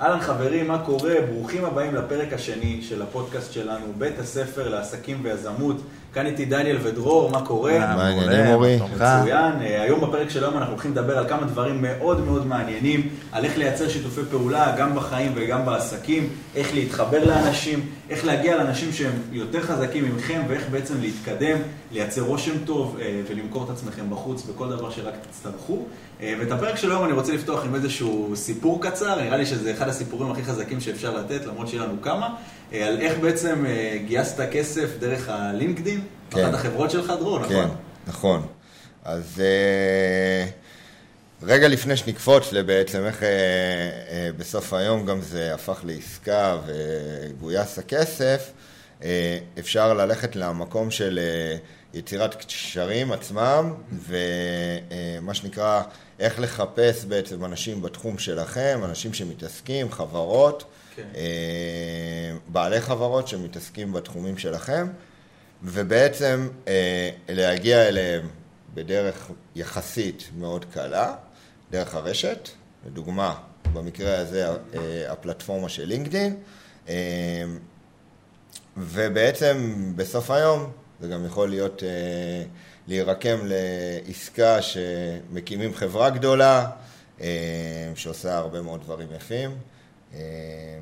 אהלן חברים, מה קורה? ברוכים הבאים לפרק השני של הפודקאסט שלנו, בית הספר לעסקים ויזמות. כאן איתי דניאל ודרור, מה קורה? מה העניינים אורי? מצוין. אה, היום בפרק של היום אנחנו הולכים לדבר על כמה דברים מאוד מאוד מעניינים, על איך לייצר שיתופי פעולה, גם בחיים וגם בעסקים, איך להתחבר לאנשים, איך להגיע לאנשים שהם יותר חזקים ממכם, ואיך בעצם להתקדם, לייצר רושם טוב אה, ולמכור את עצמכם בחוץ בכל דבר שרק תצטרכו. אה, ואת הפרק של היום אני רוצה לפתוח עם איזשהו סיפור קצר, נראה לי שזה אחד הסיפורים הכי חזקים שאפשר לתת, למרות שיהיה לנו כמה, על איך בעצם גייסת כסף דרך הלינקדין. כן. אחת החברות שלך, דרור, נכון? כן, נכון. אז אה, רגע לפני שנקפוץ לבעצם איך אה, אה, בסוף היום גם זה הפך לעסקה וגויס הכסף, אפשר ללכת למקום של יצירת קשרים עצמם, ומה שנקרא, איך לחפש בעצם אנשים בתחום שלכם, אנשים שמתעסקים, חברות, כן. בעלי חברות שמתעסקים בתחומים שלכם. ובעצם אה, להגיע אליהם בדרך יחסית מאוד קלה, דרך הרשת, לדוגמה, במקרה הזה אה, הפלטפורמה של לינקדאין, אה, ובעצם בסוף היום זה גם יכול להיות אה, להירקם לעסקה שמקימים חברה גדולה, אה, שעושה הרבה מאוד דברים יפים. אה,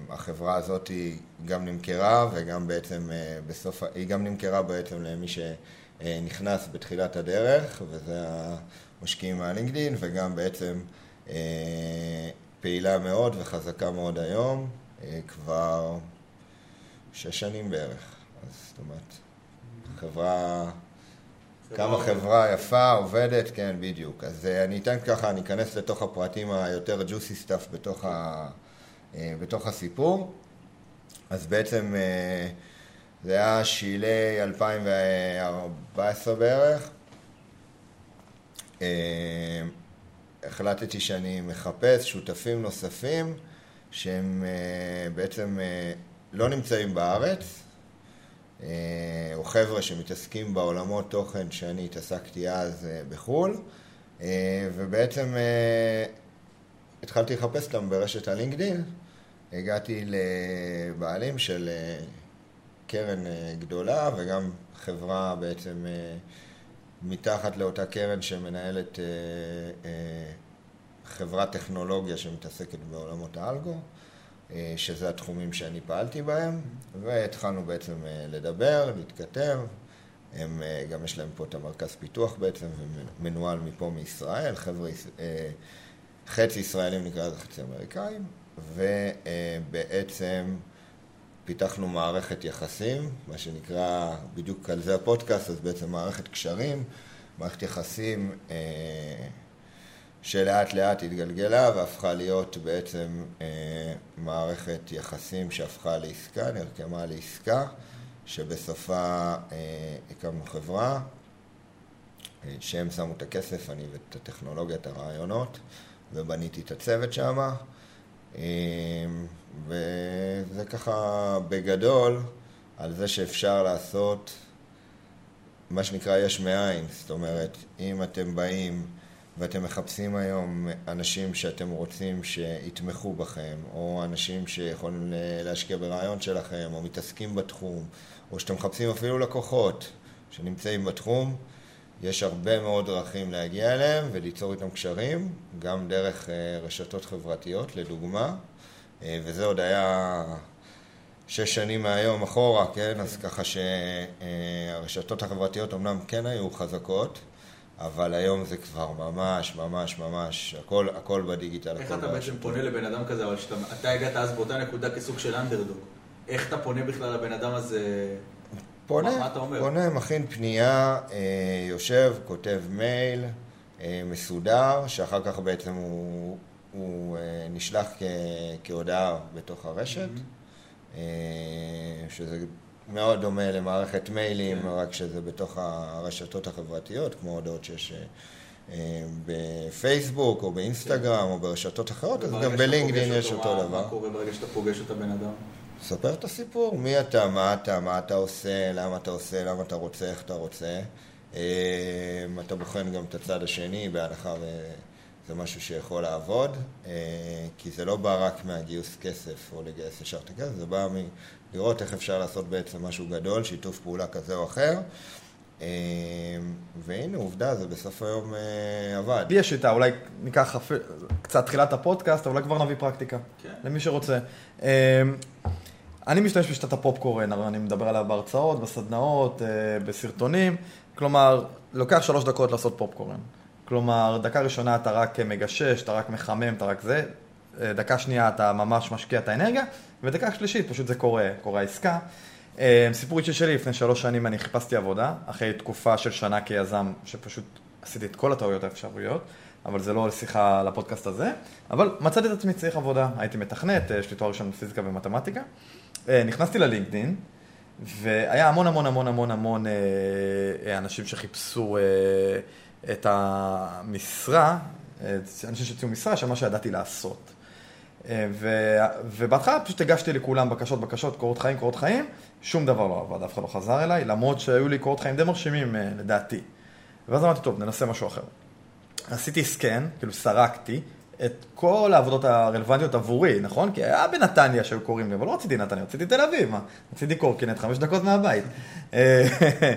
החברה הזאת היא גם נמכרה וגם בעצם אה, בסוף, היא גם נמכרה בעצם למי שנכנס בתחילת הדרך, וזה המשקיעים מהלינקדין, וגם בעצם אה, פעילה מאוד וחזקה מאוד היום, כבר שש שנים בערך. אז זאת אומרת, חברה... כמה חברה יפה, עובדת, כן, בדיוק. אז אני אתן ככה, אני אכנס לתוך הפרטים היותר juicy stuff בתוך ה... אה, בתוך הסיפור. אז בעצם אה, זה היה יולי 2014 בערך. אה, החלטתי שאני מחפש שותפים נוספים שהם בעצם לא נמצאים בארץ, או חבר'ה שמתעסקים בעולמות תוכן שאני התעסקתי אז בחו"ל, ובעצם התחלתי לחפש אותם ברשת הלינקדין. הגעתי לבעלים של אה, קרן אה, גדולה וגם חברה בעצם אה, מתחת לאותה קרן שמנהלת חברת טכנולוגיה שמתעסקת בעולמות האלגו, שזה התחומים שאני פעלתי בהם, והתחלנו בעצם לדבר, להתכתב. הם, גם יש להם פה את המרכז פיתוח בעצם, ומנוהל מפה מישראל, חבר'ה, חצי ישראלים נקרא לזה חצי אמריקאים, ובעצם פיתחנו מערכת יחסים, מה שנקרא, בדיוק על זה הפודקאסט, אז בעצם מערכת קשרים, מערכת יחסים אה, שלאט לאט התגלגלה והפכה להיות בעצם אה, מערכת יחסים שהפכה לעסקה, נרקמה לעסקה, שבסופה אה, הקמנו חברה, שהם שמו את הכסף, אני ואת הטכנולוגיה, את הרעיונות, ובניתי את הצוות שם. אמ, וזה ככה בגדול על זה שאפשר לעשות מה שנקרא יש מאין, זאת אומרת, אם אתם באים ואתם מחפשים היום אנשים שאתם רוצים שיתמכו בכם, או אנשים שיכולים להשקיע ברעיון שלכם, או מתעסקים בתחום, או שאתם מחפשים אפילו לקוחות שנמצאים בתחום, יש הרבה מאוד דרכים להגיע אליהם וליצור איתם קשרים, גם דרך אה, רשתות חברתיות, לדוגמה, אה, וזה עוד היה שש שנים מהיום אחורה, כן? אז ככה שהרשתות החברתיות אמנם כן היו חזקות, אבל היום זה כבר ממש, ממש, ממש, הכל, הכל בדיגיטל. איך אתה בעצם פונה לבן אדם כזה, אבל שאתה הגעת אז באותה נקודה כסוג של אנדרדוג, איך אתה פונה בכלל לבן אדם הזה? פונה, מה, מה אתה אומר? פונה, מכין פנייה, אה, יושב, כותב מייל אה, מסודר, שאחר כך בעצם הוא, הוא אה, נשלח כ, כהודעה בתוך הרשת, mm-hmm. שזה מאוד דומה למערכת מיילים, כן. רק שזה בתוך הרשתות החברתיות, כמו הודעות שיש... בפייסבוק או באינסטגרם כן. או ברשתות אחרות, אז גם בלינקדאין יש אותו דבר. מה קורה ברגע שאתה פוגש את הבן אדם? ספר את הסיפור, מי אתה, מה אתה, מה אתה עושה, למה אתה עושה, למה אתה רוצה, איך אתה רוצה. אמ, אתה בוחן גם את הצד השני, בהנחה זה משהו שיכול לעבוד, אה, כי זה לא בא רק מהגיוס כסף או לגייס ישר את הכסף, זה בא מלראות איך אפשר לעשות בעצם משהו גדול, שיתוף פעולה כזה או אחר. אה, והנה, עובדה, זה בסוף היום אה, עבד. לי יש שיטה, אולי ניקח קצת תחילת הפודקאסט, אבל אולי כבר נביא פרקטיקה. כן. למי שרוצה. אה, אני משתמש בשיטת הפופקורן, הרי אני מדבר עליה בהרצאות, בסדנאות, אה, בסרטונים. כלומר, לוקח שלוש דקות לעשות פופקורן. כלומר, דקה ראשונה אתה רק מגשש, אתה רק מחמם, אתה רק זה. אה, דקה שנייה אתה ממש משקיע את האנרגיה, ודקה שלישית פשוט זה קורה, קורה העסקה. אה, סיפור אישי שלי, לפני שלוש שנים אני חיפשתי עבודה, אחרי תקופה של שנה כיזם, שפשוט עשיתי את כל הטעויות האפשריות, אבל זה לא שיחה לפודקאסט הזה. אבל מצאתי את עצמי צריך עבודה, הייתי מתכנת, אה, יש לי תואר ראשון בפיזיקה ומתמטיקה. אה, נכנסתי ללינקדאין, והיה המון המון המון המון המון אה, אה, אנשים שחיפשו את המשרה, אנשים שהציעו משרה של מה שידעתי לעשות. ו, ובהתחלה פשוט הגשתי לכולם בקשות, בקשות, קורות חיים, קורות חיים, שום דבר לא עבד, אף אחד לא חזר אליי, למרות שהיו לי קורות חיים די מרשימים לדעתי. ואז אמרתי, טוב, ננסה משהו אחר. עשיתי סקן, כאילו סרקתי, את כל העבודות הרלוונטיות עבורי, נכון? כי היה בנתניה שהיו קוראים לי, אבל לא רציתי נתניה, רציתי תל אביב, מה? רציתי קורקינט חמש דקות מהבית. אה,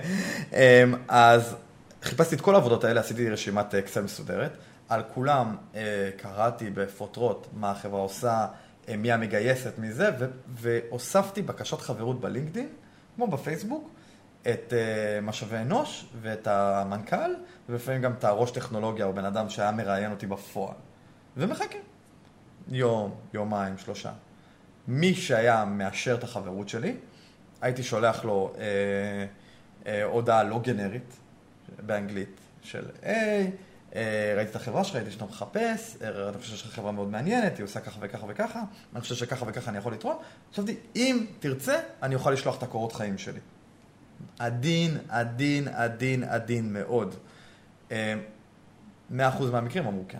אמ, אז חיפשתי את כל העבודות האלה, עשיתי רשימת אקסל מסודרת. על כולם אה, קראתי בפוטרות מה החברה עושה, אה, מי המגייסת, מי זה, ו- והוספתי בקשות חברות בלינקדאין, כמו בפייסבוק, את משאבי אנוש ואת המנכ"ל, ולפעמים גם את הראש טכנולוגיה או בן אדם שהיה מראיין אותי בפועל. ומחכה. יום, יומיים, שלושה. מי שהיה מאשר את החברות שלי, הייתי שולח לו אה, אה, הודעה לא גנרית, באנגלית, של היי, אה, ראיתי את החברה שלך, ראיתי שאתה מחפש, אה, אני חושב שיש לך חברה מאוד מעניינת, היא עושה ככה וככה וככה, אני חושב שככה וככה אני יכול לתרום. חשבתי, אם תרצה, אני אוכל לשלוח את הקורות חיים שלי. עדין, עדין, עדין, עדין מאוד. אה, מאה אחוז מהמקרים אמרו כן.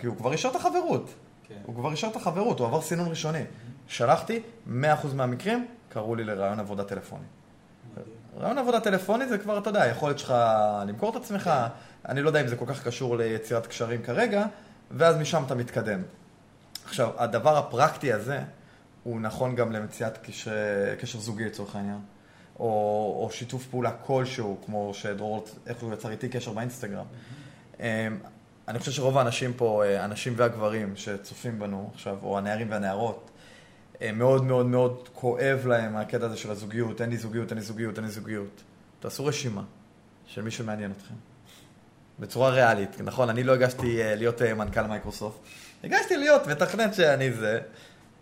כי הוא כבר אישר את החברות. כן. הוא כבר אישר את החברות, הוא עבר סינון ראשוני. שלחתי, 100% מהמקרים קראו לי לרעיון עבודה טלפוני. רעיון עבודה טלפוני זה כבר, אתה יודע, היכולת שלך למכור את עצמך, אני לא יודע אם זה כל כך קשור ליצירת קשרים כרגע, ואז משם אתה מתקדם. עכשיו, הדבר הפרקטי הזה, הוא נכון גם למציאת קשר, קשר זוגי לצורך העניין, או, או שיתוף פעולה כלשהו, כמו שדרור, איך הוא יצר איתי קשר באינסטגרם. אני חושב שרוב האנשים פה, אה, הנשים והגברים שצופים בנו עכשיו, או הנערים והנערות, אה, מאוד מאוד מאוד כואב להם הקטע הזה של הזוגיות, אין לי זוגיות, אין לי זוגיות, אין לי זוגיות. תעשו רשימה של מי שמעניין אתכם. בצורה ריאלית, נכון? אני לא הגשתי אה, להיות מנכ"ל מייקרוסופט. הגשתי להיות מתכנת שאני זה.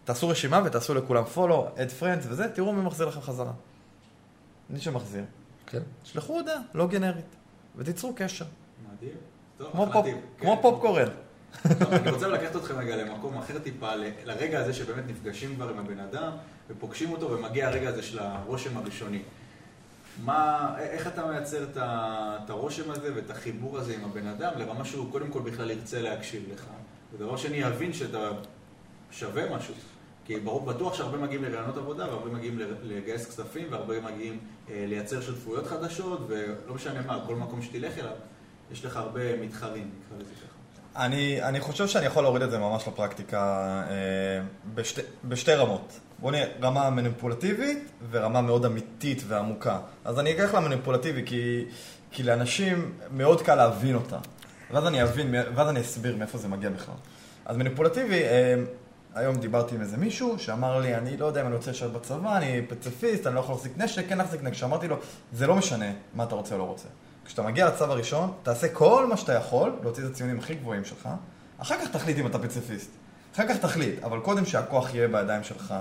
תעשו רשימה ותעשו לכולם פולו, add friends וזה, תראו מי מחזיר לכם חזרה. מי שמחזיר. כן. שלחו הודעה, לא גנרית, ותיצרו קשר. מדהים. כמו, כן. פופקורן. אני רוצה לקחת אתכם רגע למקום אחר טיפה, לרגע הזה שבאמת נפגשים כבר עם הבן אדם ופוגשים אותו ומגיע הרגע הזה של הרושם הראשוני. מה, איך אתה מייצר את, הרושם הזה ואת החיבור הזה עם הבן אדם לרמה שהוא קודם כל בכלל ירצה להקשיב לך. ודבר שני, יבין שאתה שווה משהו. כי ברור, בטוח שהרבה מגיעים לרעיונות עבודה והרבה מגיעים לגייס כספים והרבה מגיעים אה, לייצר שותפויות חדשות ולא משנה מה, כל מקום שתלך אליו, יש לך הרבה מתחרים, נקרא לזה ככה. אני, אני חושב שאני יכול להוריד את זה ממש לפרקטיקה אה, בשתי, בשתי רמות. בואו נראה, רמה מניפולטיבית ורמה מאוד אמיתית ועמוקה. אז אני אקח למניפולטיבי כי, כי לאנשים מאוד קל להבין אותה. ואז אני אבין, ואז אני אסביר מאיפה זה מגיע בכלל. אז מניפולטיבי, אה, היום דיברתי עם איזה מישהו שאמר לי, אני לא יודע אם אני רוצה לשבת בצבא, אני פציפיסט, אני לא יכול להחזיק נשק, כן להחזיק נשק. אמרתי לו, זה לא משנה מה אתה רוצה או לא רוצה. כשאתה מגיע לצו הראשון, תעשה כל מה שאתה יכול, להוציא את הציונים הכי גבוהים שלך, אחר כך תחליט אם אתה פציפיסט. אחר כך תחליט, אבל קודם שהכוח יהיה בידיים שלך.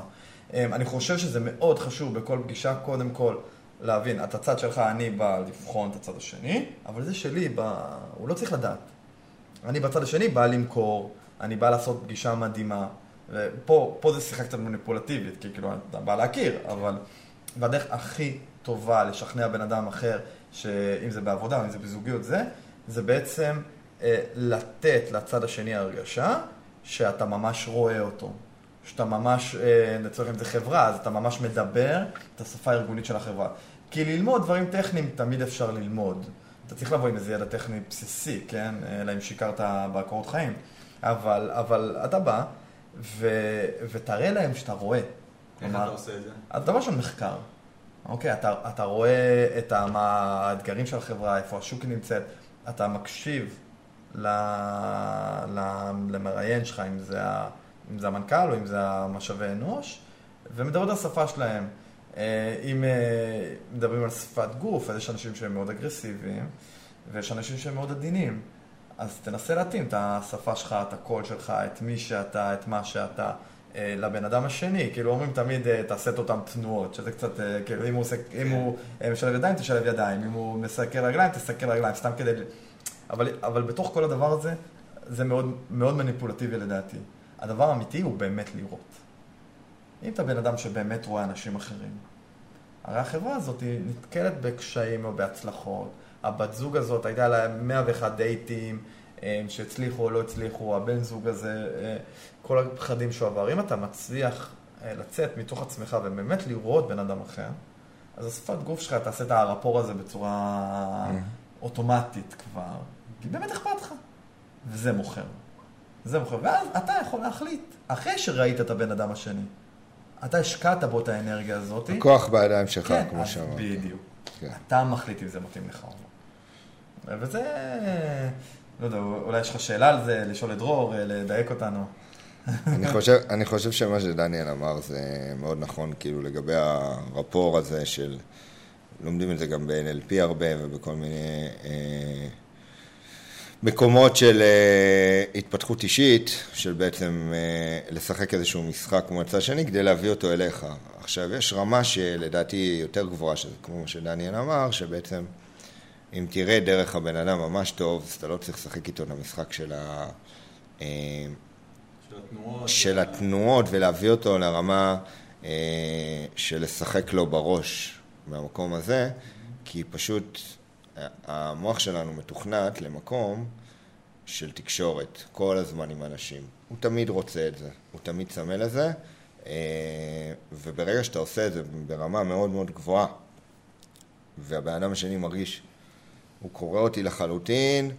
אמ, אני חושב שזה מאוד חשוב בכל פגישה, קודם כל, להבין, את הצד שלך, אני בא לבחון את הצד השני, אבל זה שלי, בא, הוא לא צריך לדעת. אני בצד השני בא למכור, אני בא לעשות פגישה מדהימה. ופה פה זה שיחה קצת מניפולטיבית, כי כאילו, אתה בא להכיר, אבל... והדרך הכי טובה לשכנע בן אדם אחר, שאם זה בעבודה או אם זה בזוגיות זה, זה בעצם אה, לתת לצד השני הרגשה שאתה ממש רואה אותו. שאתה ממש, אה, לצורך אם זה חברה, אז אתה ממש מדבר את השפה הארגונית של החברה. כי ללמוד דברים טכניים תמיד אפשר ללמוד. אתה צריך לבוא עם איזה ידע טכני בסיסי, כן? אלא אם שיקרת בקורות חיים. אבל, אבל אתה בא, ו, ותראה להם שאתה רואה. איך כלומר, אתה עושה את זה? אז דבר ראשון מחקר. אוקיי, אתה, אתה רואה את מה האתגרים של החברה, איפה השוק נמצאת, אתה מקשיב ל, ל, למראיין שלך, אם זה, אם זה המנכ"ל או אם זה המשאבי אנוש, ומדבר את השפה שלהם. אה, אם אה, מדברים על שפת גוף, אז יש אנשים שהם מאוד אגרסיביים, ויש אנשים שהם מאוד עדינים. אז תנסה להתאים את השפה שלך, את הקול שלך, את מי שאתה, את מה שאתה, לבן אדם השני. כאילו אומרים תמיד, אה, תעשה את אותן תנועות, שזה קצת, אה, כאילו אם הוא, עושה, אם הוא אה, משלב ידיים, תשלב ידיים, אם הוא מסקר רגליים, תסקר רגליים, סתם כדי... אבל, אבל בתוך כל הדבר הזה, זה מאוד, מאוד מניפולטיבי לדעתי. הדבר האמיתי הוא באמת לראות. אם אתה בן אדם שבאמת רואה אנשים אחרים, הרי החברה הזאת נתקלת בקשיים או בהצלחות. הבת זוג הזאת הייתה לה 101 דייטים אה, שהצליחו או לא הצליחו, הבן זוג הזה, אה, כל הפחדים שהוא עבר. אם אתה מצליח אה, לצאת מתוך עצמך ובאמת לראות בן אדם אחר, אז השפת גוף שלך תעשה את הרפור הזה בצורה אוטומטית כבר, כי באמת אכפת לך. וזה מוכר. זה מוכר. ואז אתה יכול להחליט, אחרי שראית את הבן אדם השני, אתה השקעת בו את האנרגיה הזאת. הכוח בידיים שלך, כן, כמו שאמרת. בדיוק. כן. אתה מחליט אם זה מתאים לך או לא. וזה, לא יודע, אולי יש לך שאלה על זה, לשאול את דרור, לדייק אותנו. אני חושב, אני חושב שמה שדניאל אמר זה מאוד נכון, כאילו לגבי הרפור הזה של, לומדים את זה גם ב-NLP הרבה ובכל מיני אה, מקומות של אה, התפתחות אישית, של בעצם אה, לשחק איזשהו משחק כמו הצד השני כדי להביא אותו אליך. עכשיו, יש רמה שלדעתי יותר גבוהה, שזה כמו שדניאל אמר, שבעצם אם תראה דרך הבן אדם ממש טוב, אז אתה לא צריך לשחק איתו את המשחק של ה... אה, של התנועות. של התנועות ולהביא אותו לרמה אה, של לשחק לו בראש מהמקום הזה, כי פשוט אה, המוח שלנו מתוכנת למקום של תקשורת, כל הזמן עם אנשים. הוא תמיד רוצה את זה, הוא תמיד צמא לזה, וברגע שאתה עושה את זה ברמה מאוד מאוד גבוהה, והבן אדם השני מרגיש, הוא קורא אותי לחלוטין,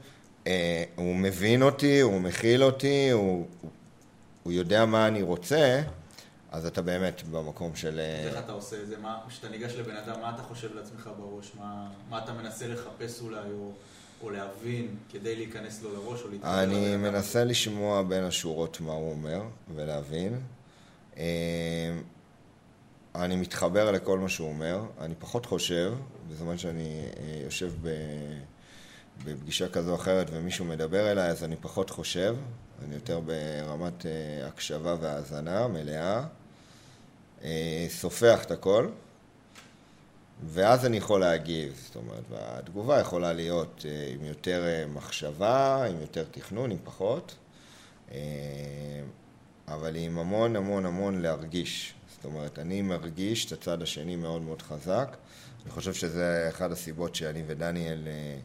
אה, הוא מבין אותי, הוא מכיל אותי, הוא, הוא, הוא יודע מה אני רוצה, אז אתה באמת במקום של... אה, איך אתה עושה את זה? כשאתה ניגש לבן אדם, מה אתה חושב לעצמך בראש? מה מה אתה מנסה לחפש אולי, או- או להבין, כדי להיכנס לו לראש, או להתחבר אני? מנסה לשמוע בין השורות מה הוא אומר ולהבין. אה, אני מתחבר לכל מה שהוא אומר. אני פחות חושב, בזמן שאני אה, יושב ב... בפגישה כזו או אחרת ומישהו מדבר אליי, אז אני פחות חושב. אני יותר ברמת אה, הקשבה והאזנה מלאה. אה, סופח את הכל. ואז אני יכול להגיב, זאת אומרת, והתגובה יכולה להיות עם יותר מחשבה, עם יותר תכנון, עם פחות, אבל עם המון המון המון להרגיש. זאת אומרת, אני מרגיש את הצד השני מאוד מאוד חזק. אני חושב שזה אחת הסיבות שאני ודניאל אה,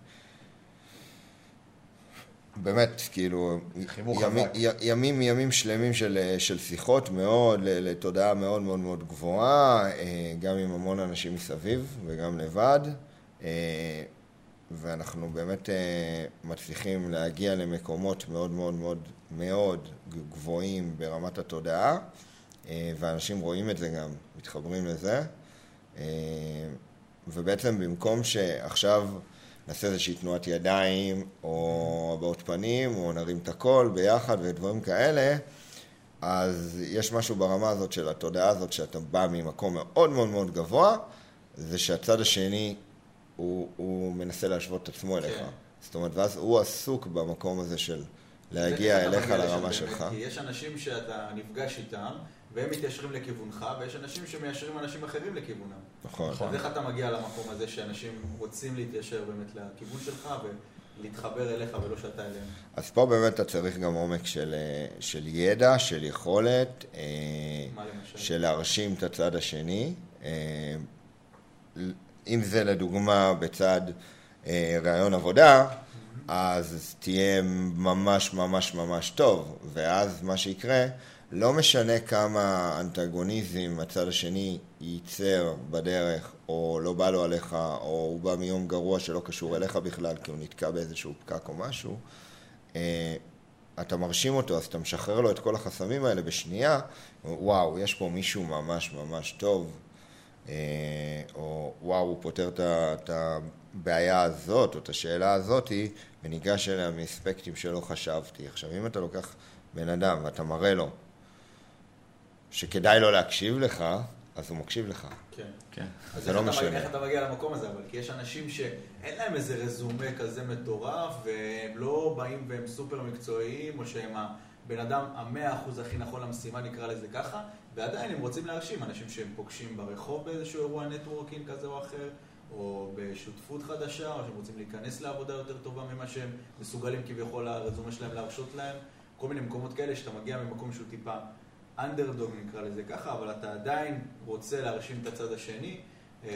באמת, כאילו, ימי-. י- ימים ימים שלמים של, של שיחות מאוד, לתודעה מאוד מאוד מאוד גבוהה, אה, גם עם המון אנשים מסביב וגם לבד, אה, ואנחנו באמת אה, מצליחים להגיע למקומות מאוד מאוד מאוד מאוד גבוהים ברמת התודעה, אה, ואנשים רואים את זה גם, מתחברים לזה, אה, ובעצם במקום שעכשיו נעשה איזושהי תנועת ידיים, או הבעות פנים, או נרים את הכל ביחד ודברים כאלה, אז יש משהו ברמה הזאת של התודעה הזאת, שאתה בא ממקום מאוד מאוד מאוד גבוה, זה שהצד השני, הוא, הוא מנסה להשוות את עצמו אליך. כן. זאת אומרת, ואז הוא עסוק במקום הזה של להגיע אליך לשם לרמה? שלך. כי יש אנשים שאתה נפגש איתם, והם מתיישרים לכיוונך, ויש אנשים שמיישרים אנשים אחרים לכיוונם. נכון. אז איך אתה מגיע למקום הזה שאנשים רוצים להתיישר באמת לכיוון שלך ולהתחבר אליך ולא שאתה אליהם? אז פה באמת אתה צריך גם עומק של, אה, של ידע, של יכולת, אה? של להרשים את הצד השני. אה, אם זה לדוגמה בצד ראיון עבודה, אז תהיה ממש ממש ממש טוב, ואז מה שיקרה, לא משנה כמה אנטגוניזם הצד השני ייצר בדרך, או לא בא לו עליך, או הוא בא מיום גרוע שלא קשור אליך בכלל, כי הוא נתקע באיזשהו פקק או משהו, אה, אתה מרשים אותו, אז אתה משחרר לו את כל החסמים האלה בשנייה, וואו, יש פה מישהו ממש ממש טוב, אה, או וואו, הוא פותר את הבעיה הזאת, או את השאלה הזאת, וניגש אליה מאספקטים שלא חשבתי. עכשיו, אם אתה לוקח בן אדם ואתה מראה לו שכדאי לו להקשיב לך, אז הוא מקשיב לך. כן. כן. אז זה לא אתה משנה. איך אתה מגיע למקום הזה, אבל כי יש אנשים שאין להם איזה רזומה כזה מטורף, והם לא באים והם סופר מקצועיים, או שהם הבן אדם המאה אחוז הכי נכון למשימה, נקרא לזה ככה, ועדיין הם רוצים להרשים אנשים שהם פוגשים ברחוב באיזשהו אירוע נטוורקינג כזה או אחר, או בשותפות חדשה, או שהם רוצים להיכנס לעבודה יותר טובה ממה שהם מסוגלים כביכול הרזומה שלהם להרשות להם, כל מיני מקומות כאלה שאתה מגיע ממקום שהוא טיפה אנדרדוג נקרא לזה ככה, אבל אתה עדיין רוצה להרשים את הצד השני אה,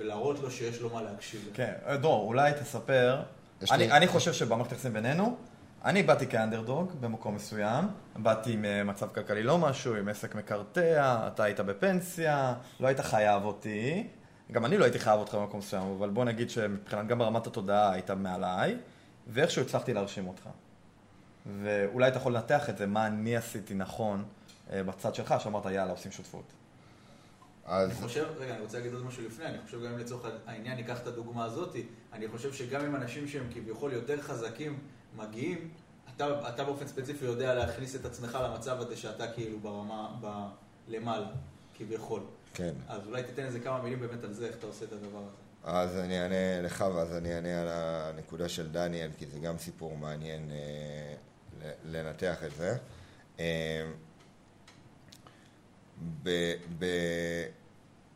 ולהראות לו שיש לו מה להקשיב. כן, דרור, אולי תספר. אני, לי- אני חושב שבמערכת היחסים בינינו, אני באתי כאנדרדוג במקום מסוים, באתי עם אה, מצב כלכלי לא משהו, עם עסק מקרטע, אתה היית בפנסיה, לא היית חייב אותי, גם אני לא הייתי חייב אותך במקום מסוים, אבל בוא נגיד שמבחינת, גם ברמת התודעה היית מעליי, ואיכשהו הצלחתי להרשים אותך. ואולי אתה יכול לנתח את זה, מה אני עשיתי נכון אה, בצד שלך, שאמרת יאללה, עושים שותפות. אז אני חושב, רגע, אני רוצה להגיד עוד משהו לפני, אני חושב גם אם לצורך העניין ניקח את הדוגמה הזאת, אני חושב שגם אם אנשים שהם כביכול יותר חזקים מגיעים, אתה, אתה באופן ספציפי יודע להכניס את עצמך למצב הזה שאתה כאילו ברמה, ב, למעלה, כביכול. כן. אז אולי תיתן איזה כמה מילים באמת על זה, איך אתה עושה את הדבר הזה. אז אני אענה לך ואז אני אענה על הנקודה של דניאל, כי זה גם סיפור מעניין אה, לנתח את זה. אה, ב, ב,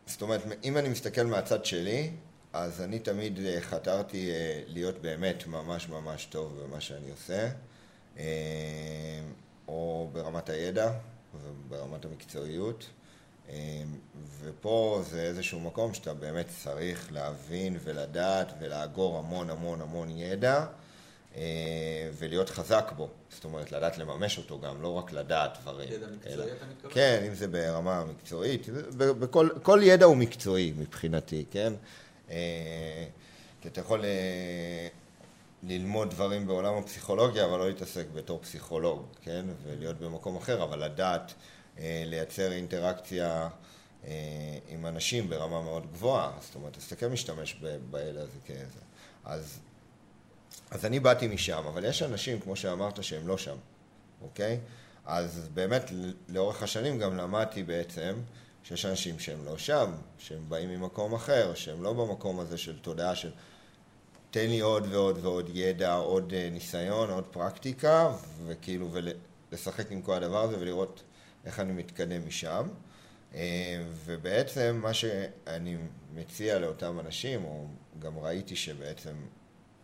זאת אומרת, אם אני מסתכל מהצד שלי, אז אני תמיד אה, חתרתי אה, להיות באמת ממש ממש טוב במה שאני עושה, אה, או ברמת הידע וברמת המקצועיות. ופה זה איזשהו מקום שאתה באמת צריך להבין ולדעת ולאגור המון המון המון ידע ולהיות חזק בו. זאת אומרת, לדעת לממש אותו גם, לא רק לדעת דברים. ידע מקצועי, אלא- אתה מתכוון? כן, אם זה ברמה מקצועית, ב- בכל, כל ידע הוא מקצועי מבחינתי, כן? אה, כי אתה יכול אה, ללמוד דברים בעולם הפסיכולוגיה, אבל לא להתעסק בתור פסיכולוג, כן? ולהיות במקום אחר, אבל לדעת אה, לייצר אינטראקציה אה, עם אנשים ברמה מאוד גבוהה. זאת אומרת, אז אתה כן משתמש בידע הזה כאיזה. אז, אז אני באתי משם, אבל יש אנשים, כמו שאמרת, שהם לא שם, אוקיי? אז באמת, לאורך השנים גם למדתי בעצם שיש אנשים שהם לא שם, שהם באים ממקום אחר, שהם לא במקום הזה של תודעה של תן לי עוד ועוד ועוד ידע, עוד אה, ניסיון, עוד פרקטיקה, וכאילו, ולשחק עם כל הדבר הזה ולראות איך אני מתקדם משם. אה, ובעצם מה שאני מציע לאותם אנשים, או גם ראיתי שבעצם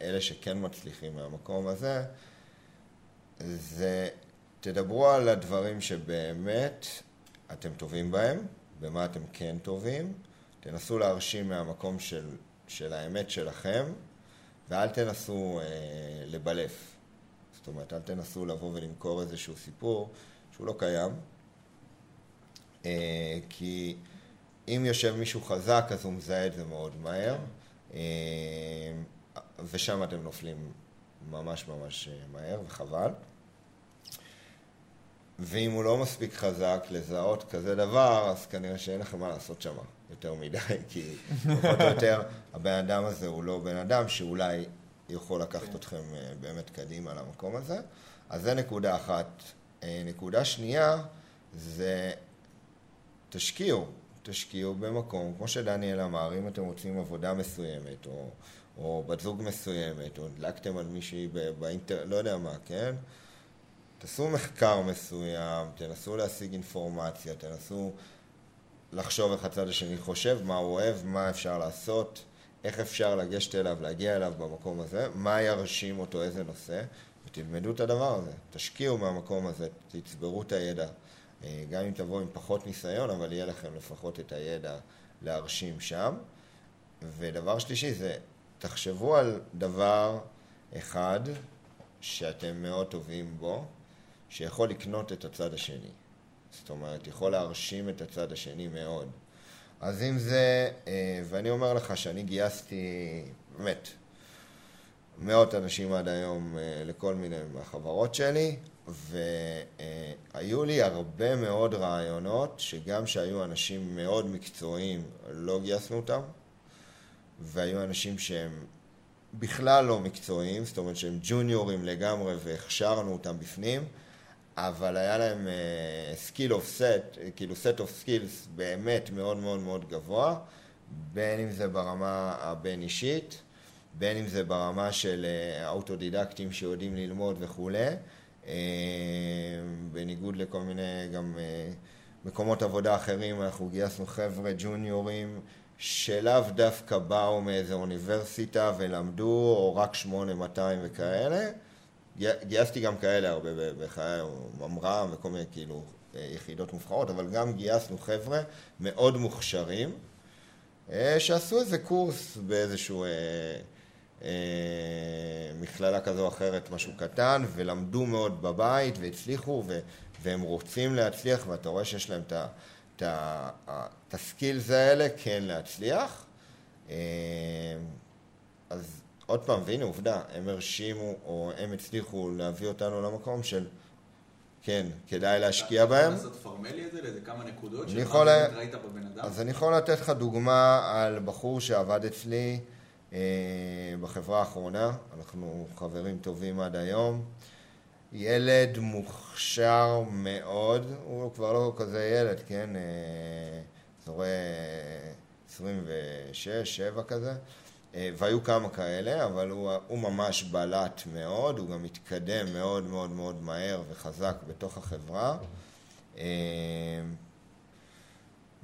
אלה שכן מצליחים מהמקום הזה, זה תדברו על הדברים שבאמת אתם טובים בהם, במה אתם כן טובים, תנסו להרשים מהמקום של, של האמת שלכם, ואל תנסו אה, לבלף. זאת אומרת, אל תנסו לבוא ולמכור איזשהו סיפור שהוא לא קיים, אה, כי אם יושב מישהו חזק אז הוא מזהה את זה מאוד מהר, אה, ושם אתם נופלים ממש ממש אה, מהר, וחבל. ואם הוא לא מספיק חזק לזהות כזה דבר, אז כנראה שאין לכם מה לעשות שם יותר מדי, כי פחות או יותר הבן אדם הזה הוא לא בן אדם שאולי יכול לקחת כן. אתכם אה, באמת קדימה למקום הזה. אז זה נקודה אחת. אה, נקודה שנייה זה תשקיעו, תשקיעו במקום, כמו שדניאל אמר, אם אתם רוצים עבודה מסוימת, או, או בת זוג מסוימת, או הדלקתם על מישהי באינטר... לא יודע מה, כן? תעשו מחקר מסוים, תנסו להשיג אינפורמציה, תנסו לחשוב איך הצד השני חושב, מה הוא אוהב, מה אפשר לעשות, איך אפשר לגשת אליו, להגיע אליו במקום הזה, מה ירשים אותו, איזה נושא, ותלמדו את הדבר הזה. תשקיעו מהמקום הזה, תצברו את הידע. אה, גם אם תבואו עם פחות ניסיון, אבל יהיה לכם לפחות את הידע להרשים שם. ודבר שלישי זה, תחשבו על דבר אחד שאתם מאוד טובים בו, שיכול לקנות את הצד השני. זאת אומרת, יכול להרשים את הצד השני מאוד. אז אם זה, אה, ואני אומר לך שאני גייסתי, באמת, מאות אנשים עד היום אה, לכל מיני מהחברות שלי, והיו לי הרבה מאוד רעיונות, שגם שהיו אנשים מאוד מקצועיים, לא גייסנו אותם, והיו אנשים שהם בכלל לא מקצועיים, זאת אומרת שהם ג'וניורים לגמרי והכשרנו אותם בפנים, אבל היה להם skill of set, כאילו set of skills באמת מאוד מאוד מאוד גבוה, בין אם זה ברמה הבין-אישית, בין אם זה ברמה של אה, אוטודידקטים שיודעים ללמוד וכולי, אה, בניגוד לכל מיני גם אה, מקומות עבודה אחרים, אנחנו גייסנו חבר'ה ג'וניורים שלאו דווקא באו מאיזה אוניברסיטה ולמדו, או רק 8200 וכאלה. גייסתי גם כאלה הרבה בחיי, ממר"ם וכל מיני כאילו יחידות מובחרות, אבל גם גייסנו חבר'ה מאוד מוכשרים, שעשו איזה קורס באיזשהו אה, מכללה כזו או אחרת, משהו קטן, ולמדו מאוד בבית והצליחו, ו, והם רוצים להצליח, ואתה רואה שיש להם את הסקילס האלה כן להצליח. אה, אז עוד פעם, והנה עובדה, הם הרשימו, או הם הצליחו להביא אותנו למקום של... כן, כדאי להשקיע בהם. אתה יכול לעשות פורמלי את זה לאיזה כמה נקודות? אני יכול... אז אני יכול לתת לך דוגמה על בחור שעבד אצלי, אה, בחברה האחרונה, אנחנו חברים טובים עד היום. ילד מוכשר מאוד, הוא כבר לא כזה ילד, כן? אזורי 26, 7 כזה, אה, והיו כמה כאלה, אבל הוא, הוא ממש בלט מאוד, הוא גם התקדם מאוד מאוד מאוד מהר וחזק בתוך החברה. אה,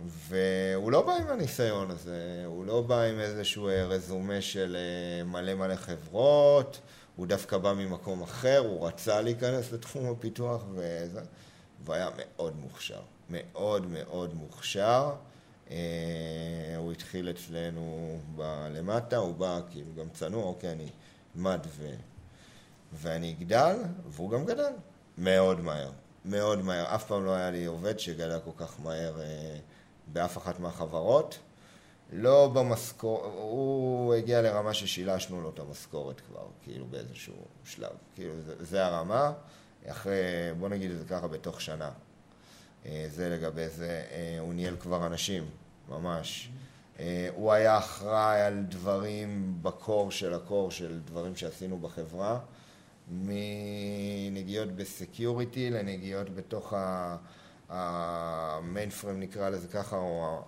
והוא לא בא עם הניסיון הזה, הוא לא בא עם איזשהו אה, רזומה של אה, מלא מלא חברות, הוא דווקא בא ממקום אחר, הוא רצה להיכנס לתחום הפיתוח וזה, והיה מאוד מוכשר, מאוד מאוד מוכשר. אה, הוא התחיל אצלנו למטה, הוא בא כאילו גם צנוע, אוקיי, אני אלמד ו... ואני אגדל, והוא גם גדל מאוד מהר, מאוד מהר. אף פעם לא היה לי עובד שגדל כל כך מהר באף אחת מהחברות. לא במשכורת, הוא הגיע לרמה ששילשנו לו את המשכורת כבר, כאילו באיזשהו שלב. כאילו זה, זה הרמה, אחרי, בוא נגיד את זה ככה, בתוך שנה. אה, זה לגבי זה, אה, הוא ניהל כבר אנשים, ממש. אה, הוא היה אחראי על דברים בקור של הקור, של דברים שעשינו בחברה, מנגיעות בסקיוריטי לנגיעות בתוך ה... המיינפריים נקרא לזה ככה, או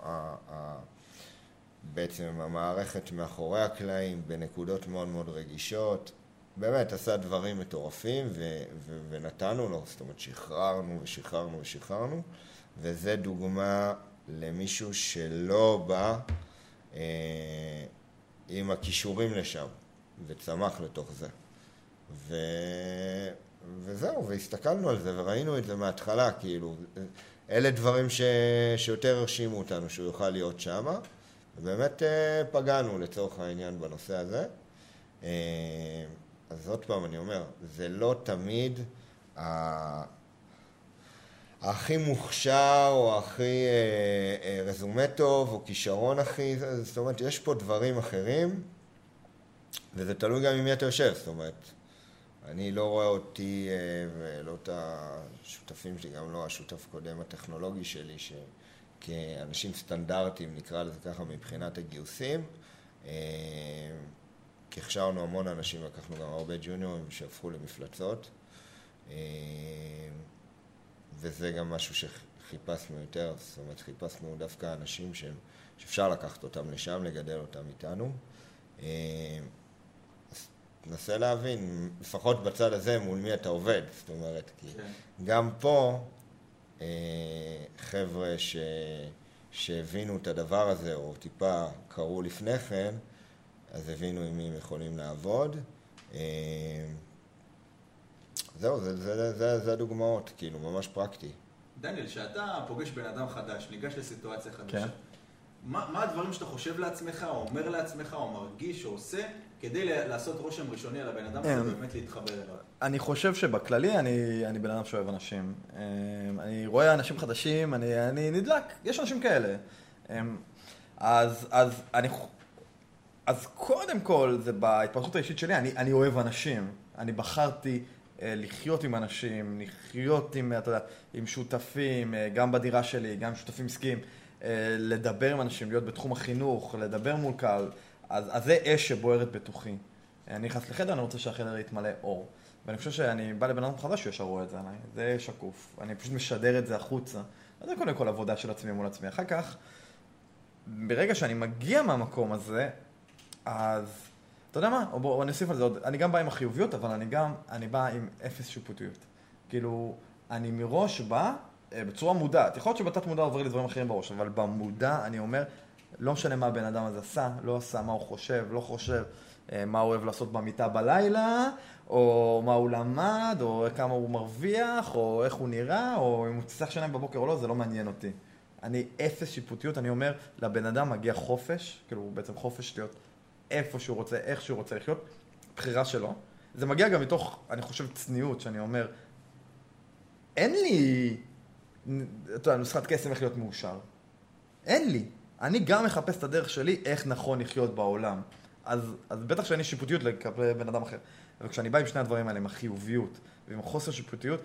בעצם המערכת מאחורי הקלעים בנקודות מאוד מאוד רגישות. באמת עשה דברים מטורפים ו- ו- ונתנו לו, זאת אומרת שחררנו ושחררנו ושחררנו וזה דוגמה למישהו שלא בא אה, עם הכישורים לשם וצמח לתוך זה. ו... וזהו, והסתכלנו על זה וראינו את זה מההתחלה, כאילו, אלה דברים ש... שיותר הרשימו אותנו שהוא יוכל להיות שם, ובאמת אה, פגענו לצורך העניין בנושא הזה. אה, אז עוד פעם אני אומר, זה לא תמיד הכי מוכשר או הכי אה, רזומה טוב או כישרון הכי, זאת אומרת, יש פה דברים אחרים, וזה תלוי גם עם מי אתה יושב, זאת אומרת, אני לא רואה אותי ולא את השותפים שלי, גם לא השותף הקודם הטכנולוגי שלי, שכאנשים סטנדרטיים, נקרא לזה ככה, מבחינת הגיוסים. אה, כי הכשרנו המון אנשים, לקחנו גם הרבה ג'וניורים שהפכו למפלצות. אה, וזה גם משהו שחיפשנו יותר, זאת אומרת, חיפשנו דווקא אנשים שהם, שאפשר לקחת אותם לשם, לגדל אותם איתנו. תנסה להבין, לפחות בצד הזה, מול מי אתה עובד. זאת אומרת, כי כן. גם פה, אה, חבר'ה ש... שהבינו את הדבר הזה, או טיפה קראו לפני כן, אז הבינו עם מי הם יכולים לעבוד. אה, זהו, זה, זה, זה, זה, זה הדוגמאות, כאילו, ממש פרקטי. דניאל, כשאתה פוגש בן אדם חדש, ניגש לסיטואציה חדשה, כן. מה, מה הדברים שאתה חושב לעצמך, או אומר לעצמך, או מרגיש, או עושה, כדי לעשות רושם ראשוני על הבן אדם הזה, כן. ובאמת להתחבר אליו? אני חושב שבכללי אני, אני בן אדם שאוהב אנשים. אמ, אני רואה אנשים חדשים, אני, אני נדלק, יש אנשים כאלה. אמ, אז, אז אני... אז קודם כל, זה בהתפרצות האישית שלי, אני, אני אוהב אנשים. אני בחרתי אה, לחיות עם אנשים, לחיות עם, אתה יודע, עם שותפים, אה, גם בדירה שלי, גם עם שותפים עסקיים, אה, לדבר עם אנשים, להיות בתחום החינוך, לדבר מול קהל. אז, אז זה אש שבוערת בתוכי. אני נכנס לחדר, אני רוצה שהחדר יתמלא אור. ואני חושב שאני בא לבן אדם חדש, הוא ישר רואה את זה עליי. זה שקוף. אני פשוט משדר את זה החוצה. אז זה קודם כל עבודה של עצמי מול עצמי. אחר כך, ברגע שאני מגיע מהמקום הזה, אז אתה יודע מה? בואו אני אוסיף על זה עוד. אני גם בא עם החיוביות, אבל אני גם, אני בא עם אפס שיפוטיות. כאילו, אני מראש בא אה, בצורה מודעת. יכול להיות שבתת מודע עובר לי דברים אחרים בראש, אבל במודע אני אומר, לא משנה מה הבן אדם הזה עשה, לא עשה, מה הוא חושב, לא חושב, אה, מה הוא אוהב לעשות במיטה בלילה, או מה הוא למד, או כמה הוא מרוויח, או איך הוא נראה, או אם הוא צריך שיניים בבוקר או לא, זה לא מעניין אותי. אני אפס שיפוטיות, אני אומר, לבן אדם מגיע חופש, כאילו בעצם חופש להיות איפה שהוא רוצה, איך שהוא רוצה לחיות, בחירה שלו. זה מגיע גם מתוך, אני חושב, צניעות, שאני אומר, אין לי, אתה יודע, נוסחת קסם איך להיות מאושר. אין לי. אני גם מחפש את הדרך שלי איך נכון לחיות בעולם. אז, אז בטח שאין לי שיפוטיות לגבי בן אדם אחר. אבל כשאני בא עם שני הדברים האלה, עם החיוביות ועם החוסר שיפוטיות,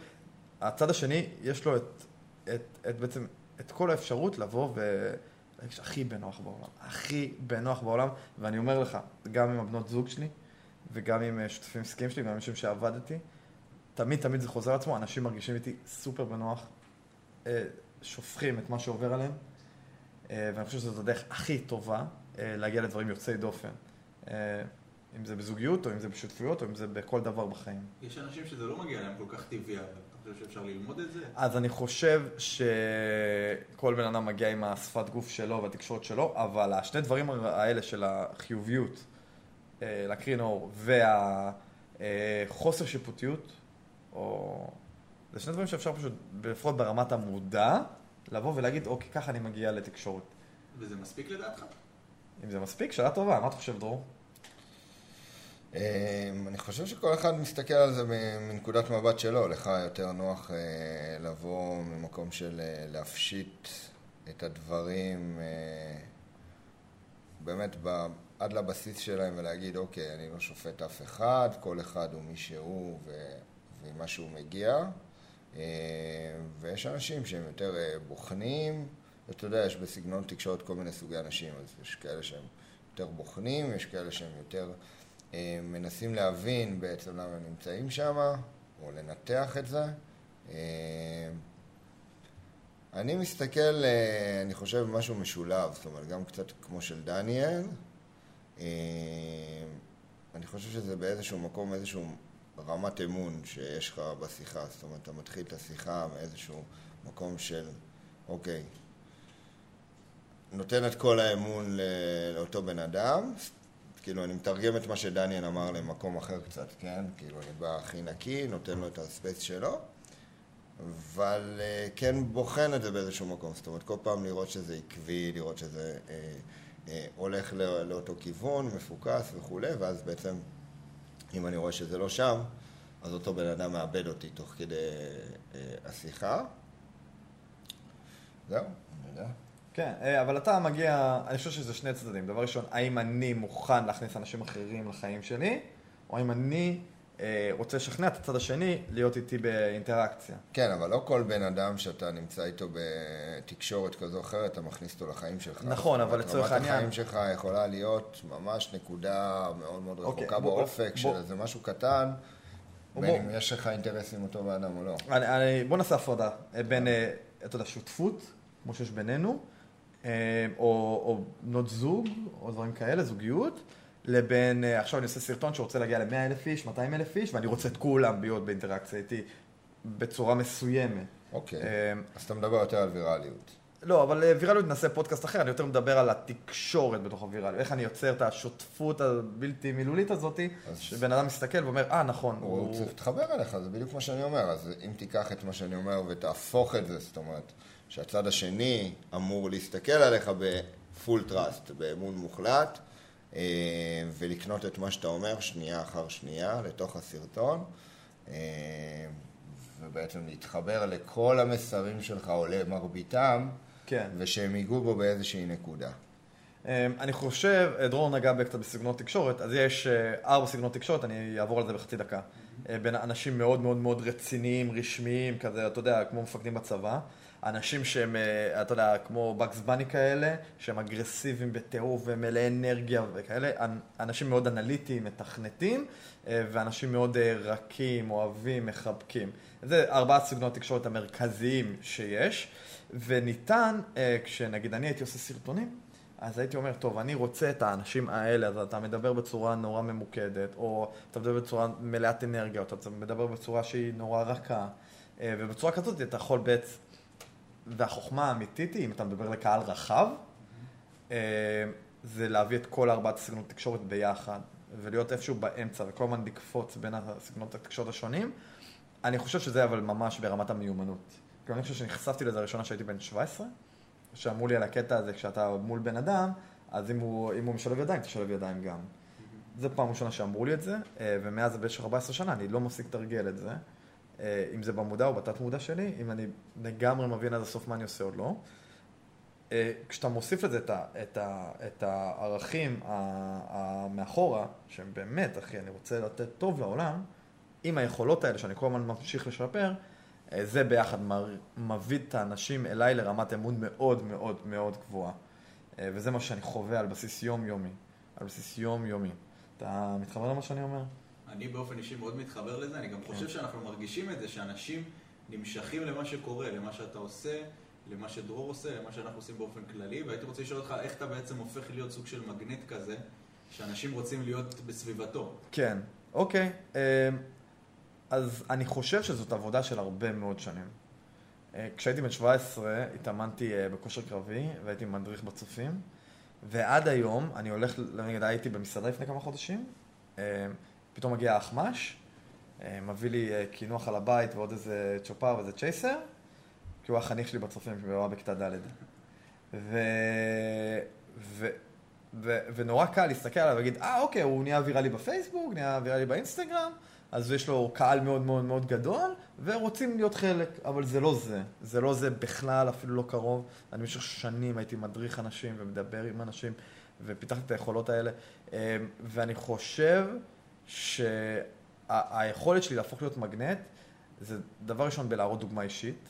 הצד השני, יש לו את, את, את בעצם, את כל האפשרות לבוא ו... להרגיש הכי בנוח בעולם. הכי בנוח בעולם, ואני אומר לך, גם עם הבנות זוג שלי, וגם עם אה, שותפים עסקיים שלי, ועם אנשים שעבדתי, תמיד תמיד זה חוזר על עצמו, אנשים מרגישים איתי סופר בנוח, אה, שופכים את מה שעובר עליהם, ואני חושב שזו הדרך הכי טובה אה, להגיע לדברים יוצאי דופן. אה, אם זה בזוגיות, או אם זה בשותפויות, או אם זה בכל דבר בחיים. יש אנשים שזה לא מגיע להם כל כך טבעי, אבל אתה חושב שאפשר ללמוד את זה? אז אני חושב שכל בן אדם מגיע עם השפת גוף שלו והתקשורת שלו, אבל השני דברים האלה של החיוביות, אה, להקרין אור, והחוסר שיפוטיות, או... זה שני דברים שאפשר פשוט, לפחות ברמת המודע, לבוא ולהגיד, אוקיי, ככה אני מגיע לתקשורת. וזה מספיק לדעתך? אם זה מספיק, שאלה טובה, מה אתה חושב, דרור? אמ, אני חושב שכל אחד מסתכל על זה מנקודת מבט שלו. לך יותר נוח אה, לבוא ממקום של אה, להפשיט את הדברים אה, באמת ב- עד לבסיס שלהם ולהגיד, אוקיי, אני לא שופט אף אחד, כל אחד הוא מי שהוא ו- ועם מה שהוא מגיע. אה, ויש אנשים שהם יותר אה, בוחנים. אתה יודע, יש בסגנון תקשורת כל מיני סוגי אנשים, אז יש כאלה שהם יותר בוחנים, יש כאלה שהם יותר אה, מנסים להבין בעצם למה הם נמצאים שם, או לנתח את זה. אני מסתכל, אני חושב, משהו משולב, זאת אומרת, גם קצת כמו של דניאל. אני חושב שזה באיזשהו מקום, איזשהו רמת אמון שיש לך בשיחה. זאת אומרת, אתה מתחיל את השיחה מאיזשהו מקום של, אוקיי, נותן את כל האמון לאותו בן אדם, כאילו, אני מתרגם את מה שדניאל אמר למקום אחר קצת, כן? כאילו, אני בא הכי נקי, נותן לו את הספייס שלו, אבל אה, כן בוחן את זה באיזשהו מקום. זאת אומרת, כל פעם לראות שזה עקבי, לראות שזה אה, אה, הולך לא, לאותו כיוון, מפוקס וכולי, ואז בעצם, אם אני רואה שזה לא שם, אז אותו בן אדם מאבד אותי תוך כדי אה, השיחה. זהו, אני יודע. כן, אה, אבל אתה מגיע, אני חושב שזה שני צדדים. דבר ראשון, האם אני מוכן להכניס אנשים אחרים לחיים שלי, או האם אני רוצה לשכנע את הצד השני להיות איתי באינטראקציה. כן, אבל לא כל בן אדם שאתה נמצא איתו בתקשורת כזו או אחרת, אתה מכניס אותו לחיים שלך. נכון, אבל לצורך העניין- רמת החיים שלך יכולה להיות ממש נקודה מאוד מאוד אוקיי, רחוקה בוא- באופק בוא- של איזה משהו קטן, בוא- בין אם יש לך אינטרס עם אותו בן אדם או לא. אני, אני, בוא נעשה הפרדה אה, בין, אה, אתה יודע, שותפות, כמו שיש בינינו, אה, או, או בנות זוג, או דברים כאלה, זוגיות, לבין, אה, עכשיו אני עושה סרטון שרוצה להגיע ל-100 אלף איש, 200 אלף איש, ואני רוצה את כולם להיות באינטראקציה איתי בצורה מסוימת. אוקיי, אה, אז אתה מדבר יותר על ויראליות. לא, אבל אה, ויראליות נעשה פודקאסט אחר, אני יותר מדבר על התקשורת בתוך הוויראליות, איך אני יוצר את השותפות הבלתי מילולית הזאתי, אז- שבן אדם מסתכל ואומר, אה, נכון, הוא הוא... צריך להתחבר אליך, זה בדיוק מה שאני אומר. אז אם תיקח את מה שאני אומר ותהפוך את זה, זאת אומרת, שהצד השני אמור להסתכל עליך full trust, באמון מוחלט, ולקנות את מה שאתה אומר שנייה אחר שנייה לתוך הסרטון, אה, ובעצם להתחבר לכל המסרים שלך או למרביתם, כן. ושהם ייגעו בו באיזושהי נקודה. אמ, אני חושב, דרור נגע קצת בסגנון תקשורת, אז יש אה, ארבע סגנון תקשורת, אני אעבור על זה בחצי דקה. אה, בין אנשים מאוד מאוד מאוד רציניים, רשמיים, כזה, אתה יודע, כמו מפקדים בצבא. אנשים שהם, אה, אתה יודע, כמו בקס בני כאלה, שהם אגרסיביים בטירוף ומלאי אנרגיה וכאלה. אנשים מאוד אנליטיים, מתכנתים, ואנשים מאוד רכים, אוהבים, מחבקים. זה ארבעת סגנון התקשורת המרכזיים שיש, וניתן, כשנגיד אני הייתי עושה סרטונים, אז הייתי אומר, טוב, אני רוצה את האנשים האלה, אז אתה מדבר בצורה נורא ממוקדת, או אתה מדבר בצורה מלאת אנרגיה, או אתה מדבר בצורה שהיא נורא רכה, אה, ובצורה כזאת אתה יכול בעצם, והחוכמה האמיתית היא, אם אתה מדבר לקהל רחב, אה, זה להביא את כל ארבעת סגנונות תקשורת ביחד, ולהיות איפשהו באמצע, וכל הזמן לקפוץ בין הסגנונות התקשורת השונים. אני חושב שזה אבל ממש ברמת המיומנות. כי אני חושב שנחשפתי לזה הראשונה שהייתי בן 17, שאמרו לי על הקטע הזה, כשאתה מול בן אדם, אז אם הוא, אם הוא משלב ידיים, תשלב ידיים גם. זו פעם ראשונה שאמרו לי את זה, אה, ומאז במשך 14 שנה אני לא מפסיק לתרגל את זה. אה, אם זה במודע או בתת מודע שלי, אם אני לגמרי מבין עד הסוף מה אני עושה או לא. אה, כשאתה מוסיף לזה את, ה, את, ה, את הערכים מאחורה, שהם באמת, אחי, אני רוצה לתת טוב לעולם, עם היכולות האלה שאני כל הזמן ממשיך לשפר, אה, זה ביחד מביא את האנשים אליי לרמת אמון מאוד מאוד מאוד גבוהה. וזה מה שאני חווה על בסיס יומיומי. על בסיס יומיומי. אתה מתחבר למה שאני אומר? אני באופן אישי מאוד מתחבר לזה, אני גם חושב כן. שאנחנו מרגישים את זה, שאנשים נמשכים למה שקורה, למה שאתה עושה, למה שדרור עושה, למה שאנחנו עושים באופן כללי, והייתי רוצה לשאול אותך איך אתה בעצם הופך להיות סוג של מגנט כזה, שאנשים רוצים להיות בסביבתו. כן, אוקיי. אה, אז אני חושב שזאת עבודה של הרבה מאוד שנים. אה, כשהייתי בן 17 התאמנתי אה, בכושר קרבי והייתי מדריך בצופים ועד היום אני הולך, נגיד הייתי במסעדה לפני כמה חודשים, אה, פתאום מגיע האחמ"ש, מביא לי קינוח על הבית ועוד איזה צ'ופר ואיזה צ'ייסר, כי הוא החניך שלי בצופים, שהוא היה בכיתה ד'. ו... ו... ו... ונורא קל להסתכל עליו ולהגיד, אה אוקיי, הוא נהיה ויראלי בפייסבוק, נהיה ויראלי באינסטגרם, אז יש לו קהל מאוד מאוד מאוד גדול, ורוצים להיות חלק, אבל זה לא זה. זה לא זה בכלל, אפילו לא קרוב. אני במשך שנים הייתי מדריך אנשים ומדבר עם אנשים, ופיתחתי את היכולות האלה, אמ, ואני חושב שהיכולת שלי להפוך להיות מגנט, זה דבר ראשון בלהראות דוגמה אישית.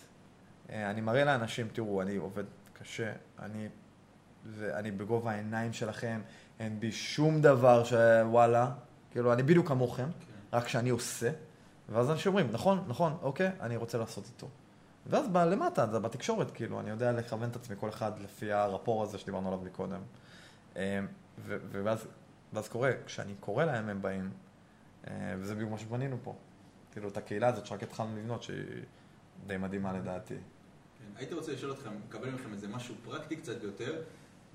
אה, אני מראה לאנשים, תראו, אני עובד קשה, אני, ואני בגובה העיניים שלכם, אין בי שום דבר שוואלה, כאילו, אני בדיוק כמוכם. כן. רק שאני עושה, ואז אנשים אומרים, נכון, נכון, אוקיי, אני רוצה לעשות איתו. ואז בא למטה, זה בתקשורת, כאילו, אני יודע לכוון את עצמי כל אחד לפי הרפור הזה שדיברנו עליו מקודם. אמ, ואז, ואז קורה, כשאני קורא להם הם באים, אה, וזה בדיוק מה שבנינו פה. כאילו, את הקהילה הזאת שרק התחלנו לבנות, שהיא די מדהימה לדעתי. כן, הייתי רוצה לשאול אתכם, לקבל מכם איזה משהו פרקטי קצת יותר.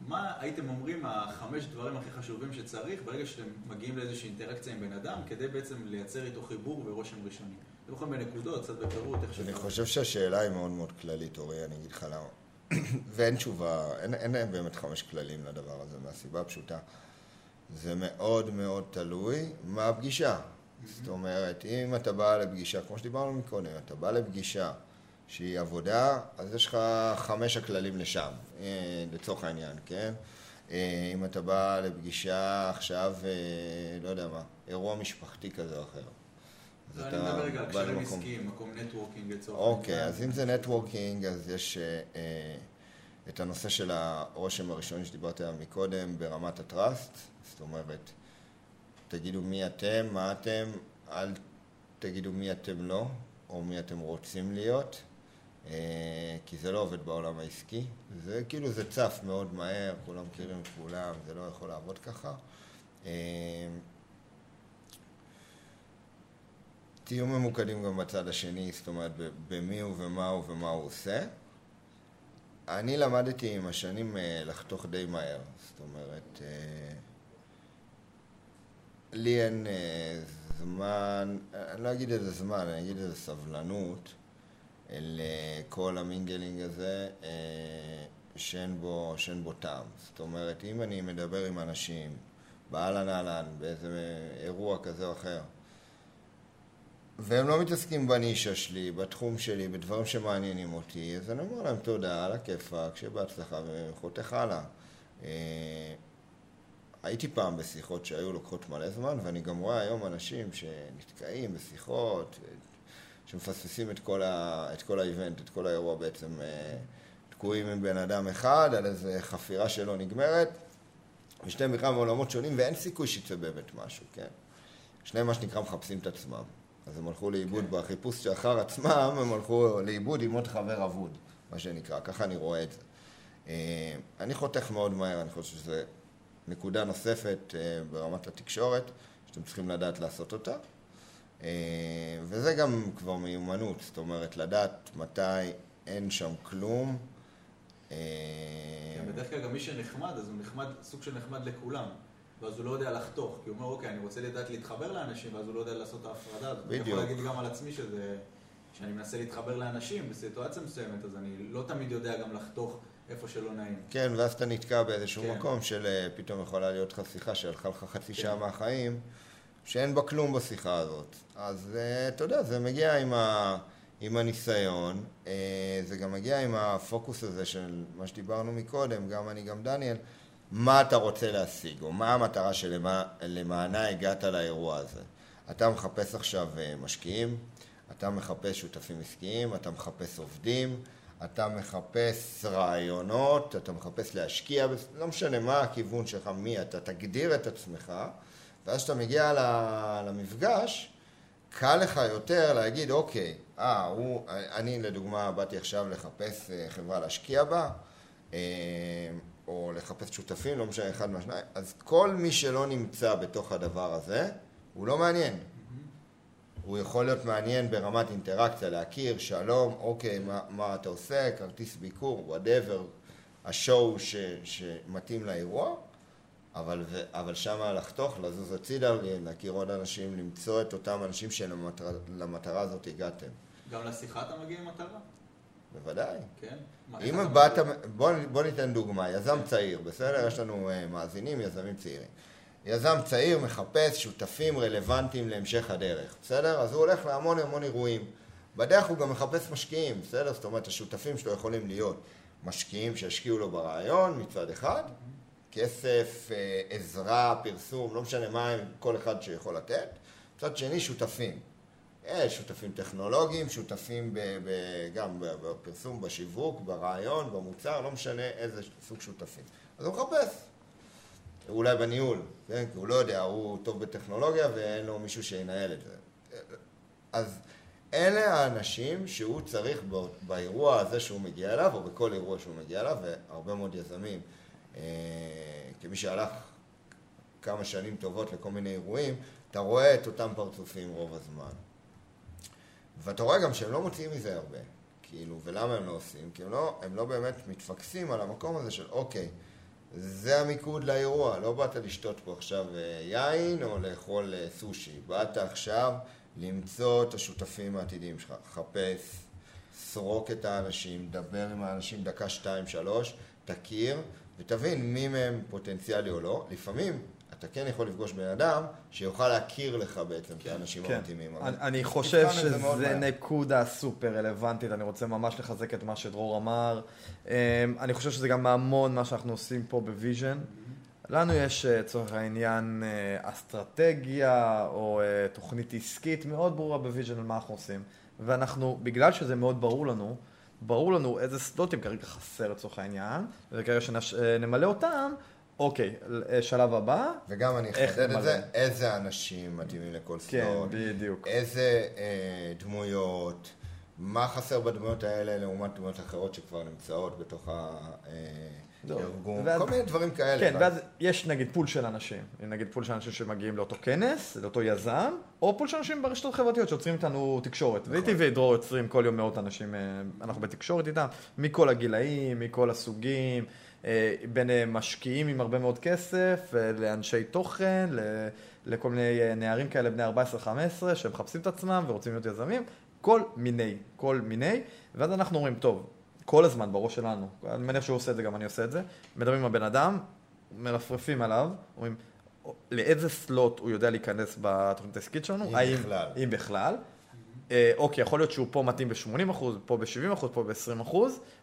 מה הייתם אומרים החמש דברים הכי חשובים שצריך ברגע שאתם מגיעים לאיזושהי אינטראקציה עם בן אדם, כדי בעצם לייצר איתו חיבור ורושם ראשוני? אתם יכולים בנקודות, קצת בפירוט, איך שאתה... אני חושב שהשאלה היא מאוד מאוד כללית, אורי, אני אגיד לך למה. ואין תשובה, אין, אין אין באמת חמש כללים לדבר הזה, מהסיבה הפשוטה. זה מאוד מאוד תלוי מה הפגישה. זאת אומרת, אם אתה בא לפגישה, כמו שדיברנו מקודם, אתה בא לפגישה שהיא עבודה, אז יש לך חמש הכללים לשם, אה, לצורך העניין, כן? אה, אם אתה בא לפגישה עכשיו, אה, לא יודע מה, אירוע משפחתי כזה או אחר. לא, אני מדבר רגע על קשרים עסקיים, מקום networking לצורך העניין. אוקיי, אז אם זה networking, אז יש את הנושא של הרושם הראשוני שדיברת עליו מקודם ברמת הטראסט, זאת אומרת, תגידו מי אתם, מה אתם, אל תגידו מי אתם לא, או מי אתם רוצים להיות. אה, כי זה לא עובד בעולם העסקי. זה כאילו זה צף מאוד מהר, כולם מכירים את כולם, זה לא יכול לעבוד ככה. אה, תהיו ממוקדים גם בצד השני, זאת אומרת, במי הוא ומה הוא ומה הוא עושה. אני למדתי עם השנים אה, לחתוך די מהר, זאת אומרת, לי אין זמן, אני לא אגיד איזה זמן, אני אגיד איזה סבלנות. לכל המינגלינג הזה, אה, שאין בו, שאין בו טעם. זאת אומרת, אם אני מדבר עם אנשים באהלן אהלן, באיזה אירוע כזה או אחר, והם לא מתעסקים בנישה שלי, בתחום שלי, בדברים שמעניינים אותי, אז אני אומר להם תודה, על הכיפאק, שבהצלחה, וחותך הלאה. אה, הייתי פעם בשיחות שהיו לוקחות מלא זמן, ואני גם רואה היום אנשים שנתקעים בשיחות, שמפספסים את כל, ה, את כל האיבנט, את כל האירוע בעצם, אה, תקועים עם בן אדם אחד על איזה חפירה שלא נגמרת, ושניהם בכלל מעולמות שונים, ואין סיכוי שיצא באמת משהו, כן? שניהם מה שנקרא מחפשים את עצמם. אז הם הלכו לאיבוד כן. בחיפוש שאחר עצמם, הם הלכו לאיבוד עם עוד חבר אבוד, מה שנקרא, ככה אני רואה את זה. אה, אני חותך מאוד מהר, אני חושב שזה נקודה נוספת אה, ברמת התקשורת, שאתם צריכים לדעת לעשות אותה. אה, וזה גם כבר מיומנות, זאת אומרת, לדעת מתי אין שם כלום. כן, בדרך כלל גם מי שנחמד, אז הוא נחמד, סוג של נחמד לכולם. ואז הוא לא יודע לחתוך, כי הוא אומר, אוקיי, אני רוצה לדעת להתחבר לאנשים, ואז הוא לא יודע לעשות את ההפרדה הזאת. בדיוק. אני יכול להגיד גם על עצמי שזה, שאני מנסה להתחבר לאנשים בסיטואציה מסוימת, אז אני לא תמיד יודע גם לחתוך איפה שלא נעים. כן, ואז אתה נתקע באיזשהו כן. מקום של אה, פתאום יכולה להיות לך שיחה שהלכה לך חצי כן. שעה מהחיים, שאין בה כלום בשיחה הזאת. אז אה, אתה יודע, זה מגיע עם, ה, עם הניסיון, אה, זה גם מגיע עם הפוקוס הזה של מה שדיברנו מקודם, גם אני, גם דניאל. מה אתה רוצה להשיג, או מה המטרה שלמענה הגעת לאירוע הזה. אתה מחפש עכשיו אה, משקיעים, אתה מחפש שותפים עסקיים, אתה מחפש עובדים, אתה מחפש רעיונות, אתה מחפש להשקיע, לא משנה מה הכיוון שלך, מי אתה, תגדיר את עצמך, ואז כשאתה מגיע למפגש, קל לך יותר להגיד, אוקיי, אה, הוא, אני לדוגמה באתי עכשיו לחפש אה, חברה להשקיע בה, אה, או לחפש שותפים, לא משנה אחד מהשניים, אז כל מי שלא נמצא בתוך הדבר הזה, הוא לא מעניין. הוא יכול להיות מעניין ברמת אינטראקציה, להכיר, שלום, אוקיי, מה, מה אתה עושה, כרטיס ביקור, וואטאבר, השואו ש, שמתאים לאירוע, אבל, אבל שמה לחתוך, לזוז הצידה, להכיר עוד אנשים, למצוא את אותם אנשים שלמטרה הזאת הגעתם. גם לשיחה אתה מגיע עם מטרה? בוודאי. כן? אם באת, בוא, בוא ניתן דוגמה, יזם צעיר, בסדר? יש לנו uh, מאזינים, יזמים צעירים. יזם צעיר מחפש שותפים רלוונטיים להמשך הדרך, בסדר? אז הוא הולך להמון המון אירועים. בדרך הוא גם מחפש משקיעים, בסדר? זאת אומרת, השותפים שלו יכולים להיות משקיעים שישקיעו לו ברעיון מצד אחד, כסף, אה, עזרה, פרסום, לא משנה מה כל אחד שיכול לתת. מצד שני, שותפים. יש שותפים טכנולוגיים, שותפים ב, ב, גם בפרסום, בשיווק, ברעיון, במוצר, לא משנה איזה סוג שותפים. אז הוא מחפש. אולי בניהול, כן? כי הוא לא יודע, הוא טוב בטכנולוגיה ואין לו מישהו שינהל את זה. אז אלה האנשים שהוא צריך באירוע הזה שהוא מגיע אליו, או בכל אירוע שהוא מגיע אליו, והרבה מאוד יזמים, אה, כמי שהלך כמה שנים טובות לכל מיני אירועים, אתה רואה את אותם פרצופים רוב הזמן. ואתה רואה גם שהם לא מוציאים מזה הרבה. כאילו, ולמה הם לא עושים? כי הם לא, הם לא באמת מתפקסים על המקום הזה של אוקיי, זה המיקוד לאירוע, לא באת לשתות פה עכשיו אה, יין או לאכול אה, סושי, באת עכשיו למצוא את השותפים העתידיים שלך, חפש, סרוק את האנשים, דבר עם האנשים דקה, שתיים, שלוש, תכיר ותבין מי מהם פוטנציאלי או לא. לפעמים אתה כן יכול לפגוש בן אדם שיוכל להכיר לך בעצם כן, את האנשים כן. המתאימים. אני, חושב שזה נקודה סופר רלוונטית, אני רוצה ממש לחזק את מה שדרור אמר. אמ, אני חושב שזה גם המון מה שאנחנו עושים פה בוויז'ן. לנו יש לצורך אה, העניין אה, אסטרטגיה או אה, תוכנית עסקית מאוד ברורה בוויז'ן על מה אנחנו עושים. ואנחנו, בגלל שזה מאוד ברור לנו, ברור לנו איזה slotים כרגע חסר לצורך העניין, וכרגע שנמלא אותם, אוקיי, שלב הבא. וגם אני אחדד את זה, איזה אנשים מתאימים לכל slot. כן, בדיוק. איזה אה, דמויות, מה חסר בדמויות האלה לעומת דמויות אחרות שכבר נמצאות בתוך הארגון, ואז, כל מיני דברים כאלה. כן, ואז יש נגיד pool של אנשים, נגיד pool של אנשים שמגיעים לאותו כנס, לאותו יזם, או pool של אנשים ברשתות חברתיות שיוצרים איתנו תקשורת. נכון. ודרור יוצרים כל יום מאות אנשים, אה, אנחנו בתקשורת איתם, מכל הגילאים, מכל הסוגים. אה, בין אה, משקיעים עם הרבה מאוד כסף, אה, לאנשי תוכן, לכל מיני נערים כאלה, בני 14-15, שמחפשים את עצמם ורוצים להיות יזמים, כל מיני, כל מיני, ואז אנחנו אומרים, טוב, כל הזמן בראש שלנו, אני מניח שהוא עושה את זה, גם אני עושה את זה, מדברים עם הבן אדם, מרפרפים עליו, אומרים, לאיזה סלוט הוא יודע להיכנס בתוכנית העסקית שלנו, אם האם, בכלל. אם בכלל. אה, אוקיי, יכול להיות שהוא פה מתאים ב-80%, פה ב-70%, פה ב-20%,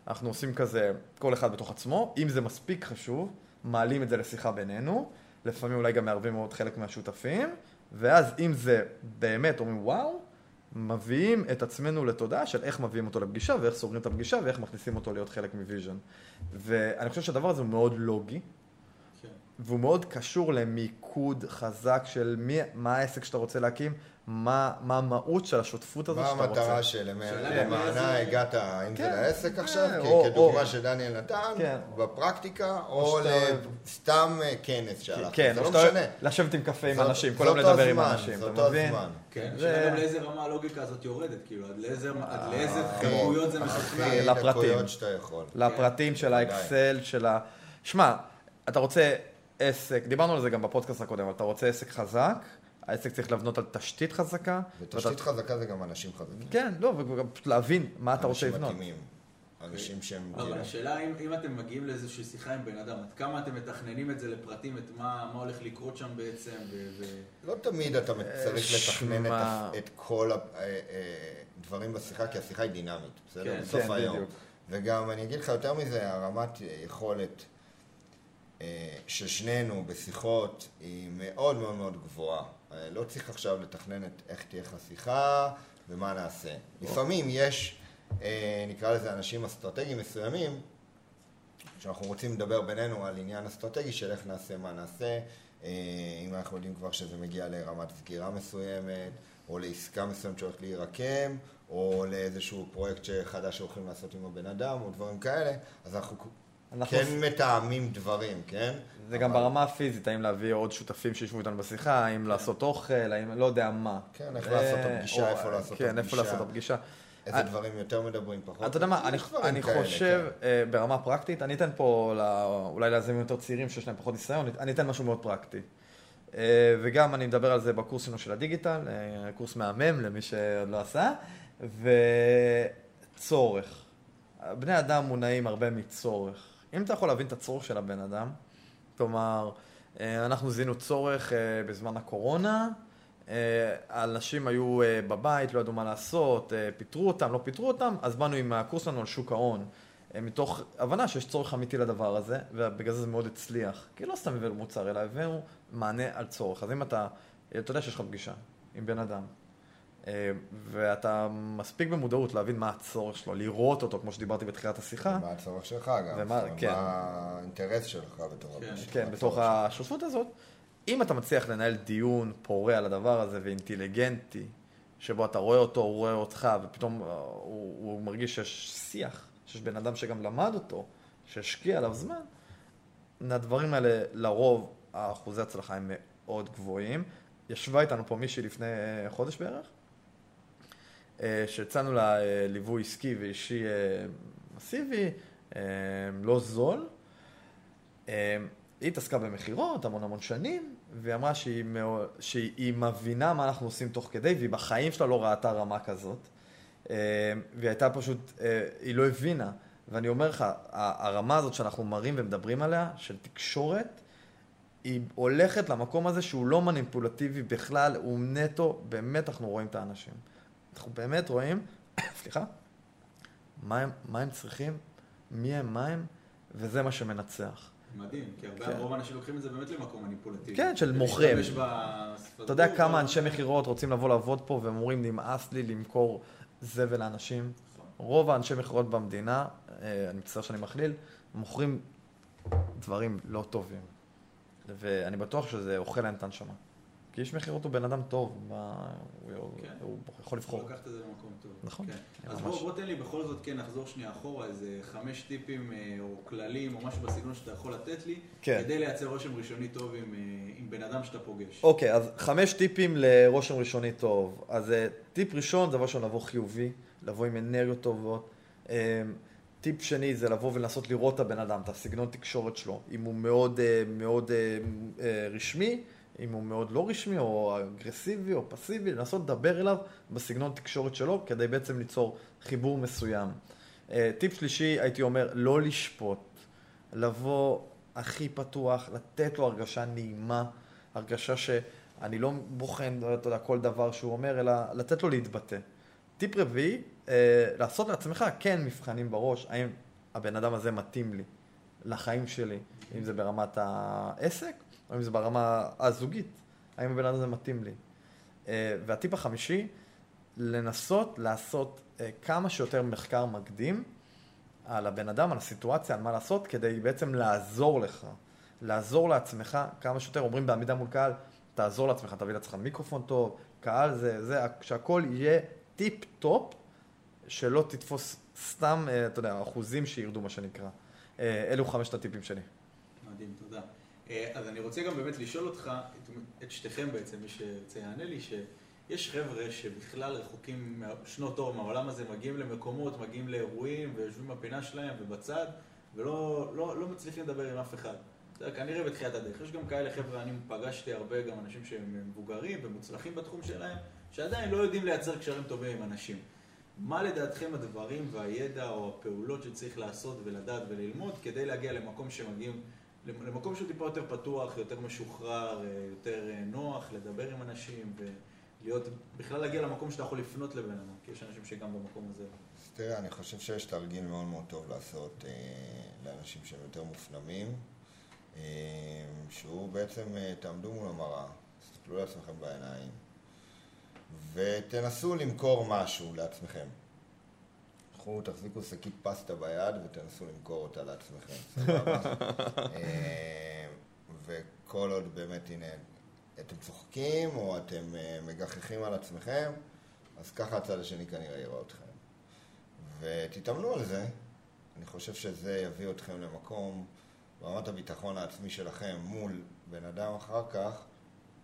אנחנו עושים כזה, כל אחד בתוך עצמו, אם זה מספיק חשוב, מעלים את זה לשיחה בינינו, לפעמים אולי גם מערבים מאוד חלק מהשותפים, ואז אם זה באמת אומרים וואו, מביאים את עצמנו לתודעה של איך מביאים אותו לפגישה ואיך סוגרים את הפגישה ואיך מכניסים אותו להיות חלק מוויז'ן. ואני חושב שהדבר הזה הוא מאוד לוגי, כן. והוא מאוד קשור למיקוד חזק של מי, מה העסק שאתה רוצה להקים, מה, מה המהות של השותפות הזאת מה שאתה רוצה. המטרה שלמענה שאלה הגעת, אם זה כן. לעסק אה, עכשיו, כדוגמה או- שדניאל נתן, כן. בפרקטיקה, או או שאתה- סתם אה, כנס שהלכת, כן, זה לא שאתה משנה. לשבת עם קפה עם זאת- אנשים, כל זה היום לדבר עם אנשים, זה אתה מבין? כן, זה- השאלה גם לאיזה רמה הלוגיקה הזאת יורדת, כאילו, עד לאיזה הכי- חירויות זה. הכי לפרטים. דקויות. לפרטים של בוודאי. האקסל, של ה... שמע, אתה רוצה עסק, דיברנו על זה גם בפודקאסט הקודם, אבל אתה רוצה עסק חזק, העסק צריך לבנות על תשתית חזקה. ותשתית ואתה- חזקה זה גם אנשים חזקים. כן, לא, וגם פשוט להבין מה אתה רוצה אנשים לבנות. מתאימים. אנשים שהם... אבל כאילו- השאלה אם, אם אתם מגיעים לאיזושהי שיחה עם בן אדם, עד כמה אתם מתכננים את זה לפרטים, את מה, מה הולך לקרות שם בעצם, ו... לא תמיד אתה צריך לתכנן את את כל הדברים בשיחה, כי השיחה היא דינמית, בסדר? כן, בסוף כן, היום. בדיוק. וגם אני אגיד לך יותר מזה, הרמת יכולת אה, של שנינו בשיחות היא מאוד מאוד מאוד גבוהה. אה, לא צריך עכשיו לתכנן את איך תהיה לך שיחה ומה נעשה. לפעמים יש, אה, נקרא לזה אנשים אסטרטגיים מסוימים, שאנחנו רוצים לדבר בינינו על עניין אסטרטגי של איך נעשה, מה נעשה, אם אנחנו יודעים כבר שזה מגיע לרמת סגירה מסוימת, או לעסקה מסוימת שהולכת להירקם, או לאיזשהו פרויקט חדש שהולכים לעשות עם הבן אדם, או דברים כאלה, אז אנחנו, אנחנו כן מתאמים דברים, כן? זה גם אבל- ברמה הפיזית, האם להביא עוד שותפים שישבו איתנו בשיחה, האם לעשות אוכל, האם לא יודע מה. כן, איך אה, לעשות את הפגישה, או- איפה לעשות את כן, איפה הפגישה. לעשות את הפגישה. איזה אה, דברים יותר מדברים, פחות. אתה יודע מה, אני, אני כאלה, חושב, כן. אה, ברמה פרקטית, אני אתן פה, לא, אולי ליזמים יותר צעירים שיש להם פחות ניסיון, אני אתן משהו מאוד פרקטי. אה, וגם אני מדבר על זה בקורס שלנו של הדיגיטל, קורס מהמם למי שעוד לא עשה, וצורך. בני אדם מונעים הרבה מצורך. אם אתה יכול להבין את הצורך של הבן אדם, כלומר, אה, אנחנו זיהינו צורך אה, בזמן הקורונה, אה, אנשים היו בבית, לא ידעו מה לעשות, פיטרו אותם, לא פיטרו אותם, אז באנו עם הקורס שלנו על שוק ההון, מתוך הבנה שיש צורך אמיתי לדבר הזה, ובגלל זה זה מאוד הצליח. כי לא סתם הבאנו מוצר, אלא הבאנו מענה על צורך. אז אם אתה, אתה יודע שיש לך פגישה עם בן אדם, ואתה מספיק במודעות להבין מה הצורך שלו, לראות אותו, כמו שדיברתי בתחילת השיחה, מה הצורך שלך גם, ומה- כן. מה האינטרס שלך בתור כן. הבן שלך, כן, בתוך השותפות הזאת, אם אתה מצליח לנהל דיון פורה על הדבר הזה ואינטליגנטי, שבו אתה רואה אותו, הוא רואה אותך, ופתאום אה, הוא, הוא מרגיש שיש שיח, שיש בן אדם שגם למד אותו, שהשקיע עליו זמן, הדברים האלה, לרוב, האחוזי הצלחה הם מאוד גבוהים. ישבה איתנו פה מישהי לפני אה, חודש בערך, אה, שהצענו לה אה, ליווי עסקי ואישי אה, מסיבי, אה, לא זול. אה, היא התעסקה במכירות המון המון שנים, והיא אמרה שהיא, שהיא מבינה מה אנחנו עושים תוך כדי, והיא בחיים שלה לא ראתה רמה כזאת. אה, והיא הייתה פשוט, אה, היא לא הבינה. ואני אומר לך, הרמה הזאת שאנחנו מראים ומדברים עליה, של תקשורת, היא הולכת למקום הזה שהוא לא מניפולטיבי בכלל, הוא נטו, באמת אנחנו רואים את האנשים. אנחנו באמת רואים, סליחה, מה הם, מה הם צריכים, מי הם, מה הם, וזה מה שמנצח. מדהים, כי הרבה, כן. רוב האנשים לוקחים את זה באמת למקום מניפולטיבי. כן, של מוכרים. אתה יודע כמה אבל- אנשי מכירות רוצים לבוא לעבוד פה והם אומרים, נמאס לי למכור זבל לאנשים? רוב האנשי מכירות במדינה, אה, אני מצטער שאני מכליל, מוכרים דברים לא טובים. ואני בטוח שזה אוכל להם את הנשמה. כי איש מכירות הוא בן אדם טוב, מה- הוא כן. הוא יכול לבחור. לקחת את זה למקום טוב. נכון. כן. ממש. אז בוא, בוא תן לי בכל זאת, כן, נחזור שנייה אחורה, איזה חמש טיפים אה, או כללים או משהו בסגנון שאתה יכול לתת לי, כן. כדי לייצר רושם ראשוני טוב עם, אה, עם בן אדם שאתה פוגש. אוקיי, אז חמש טיפים לרושם ראשוני טוב. אז אה, טיפ ראשון, דבר ראשון, לבוא חיובי, לבוא עם אנרגיות טובות. טיפ שני זה לבוא ולנסות לראות את הבן אדם, את הסגנון תקשורת שלו. אם הוא מאוד, מאוד רשמי, אם הוא מאוד לא רשמי, או אגרסיבי, או פסיבי, לנסות לדבר אליו בסגנון תקשורת שלו, כדי בעצם ליצור חיבור מסוים. אה, טיפ שלישי, הייתי אומר, לא לשפוט. לבוא הכי פתוח, לתת לו הרגשה נעימה, הרגשה שאני לא בוחן, אתה יודע, כל דבר שהוא אומר, אלא לתת לו להתבטא. טיפ רביעי, אה, לעשות לעצמך כן מבחנים בראש, האם הבן אדם הזה מתאים לי לחיים שלי, אם זה ברמת העסק, או אם זה ברמה הזוגית, האם הבן אדם הזה מתאים לי. אה, והטיפ החמישי, לנסות לעשות אה, כמה שיותר מחקר מקדים על הבן אדם, על הסיטואציה, על מה לעשות, כדי בעצם לעזור לך, לעזור לעצמך כמה שיותר, אומרים בעמידה מול קהל, תעזור לעצמך, תביא לעצמך מיקרופון טוב, קהל זה, זה, שהכל יהיה טיפ טופ, שלא תתפוס סתם, אה, אתה יודע, אחוזים שירדו, מה שנקרא. אלו חמשת הטיפים שלי. מדהים, תודה. אה, אז אני רוצה גם באמת לשאול אותך, את, את שתיכם בעצם, מי שירצה יענה לי, שיש חבר'ה שבכלל רחוקים שנות אור מהעולם הזה, מגיעים למקומות, מגיעים לאירועים, ויושבים בפינה שלהם ובצד, ולא לא, לא מצליחים לדבר עם אף אחד. יודע, כנראה בתחילת הדרך. יש גם כאלה חבר'ה, אני פגשתי הרבה גם אנשים שהם מבוגרים ומוצלחים בתחום שלהם, שעדיין לא יודעים לייצר קשרים טובים עם אנשים. מה לדעתכם הדברים והידע או הפעולות שצריך לעשות ולדעת וללמוד כדי להגיע למקום שמגיעים, למקום שהוא טיפה יותר פתוח, יותר משוחרר, אה, יותר אה, נוח, לדבר עם אנשים ולהיות, בכלל להגיע למקום שאתה יכול לפנות לבן אדם, כי יש אנשים שגם במקום הזה. אז תראה, אני חושב שיש תרגיל מאוד מאוד טוב לעשות אה, לאנשים שהם יותר מופנמים, אה, שהוא בעצם, אה, תעמדו מול המראה, תסתכלו לעצמכם בעיניים. ותנסו למכור משהו לעצמכם. קחו, תחזיקו שקית פסטה ביד ותנסו למכור אותה לעצמכם, סבבה? אה, וכל עוד באמת, הנה, אתם צוחקים או אתם אה, מגחכים על עצמכם, אז ככה הצד השני כנראה יראה אתכם. ותתאמנו על זה, אני חושב שזה יביא אתכם למקום, ברמת הביטחון העצמי שלכם מול בן אדם אחר כך,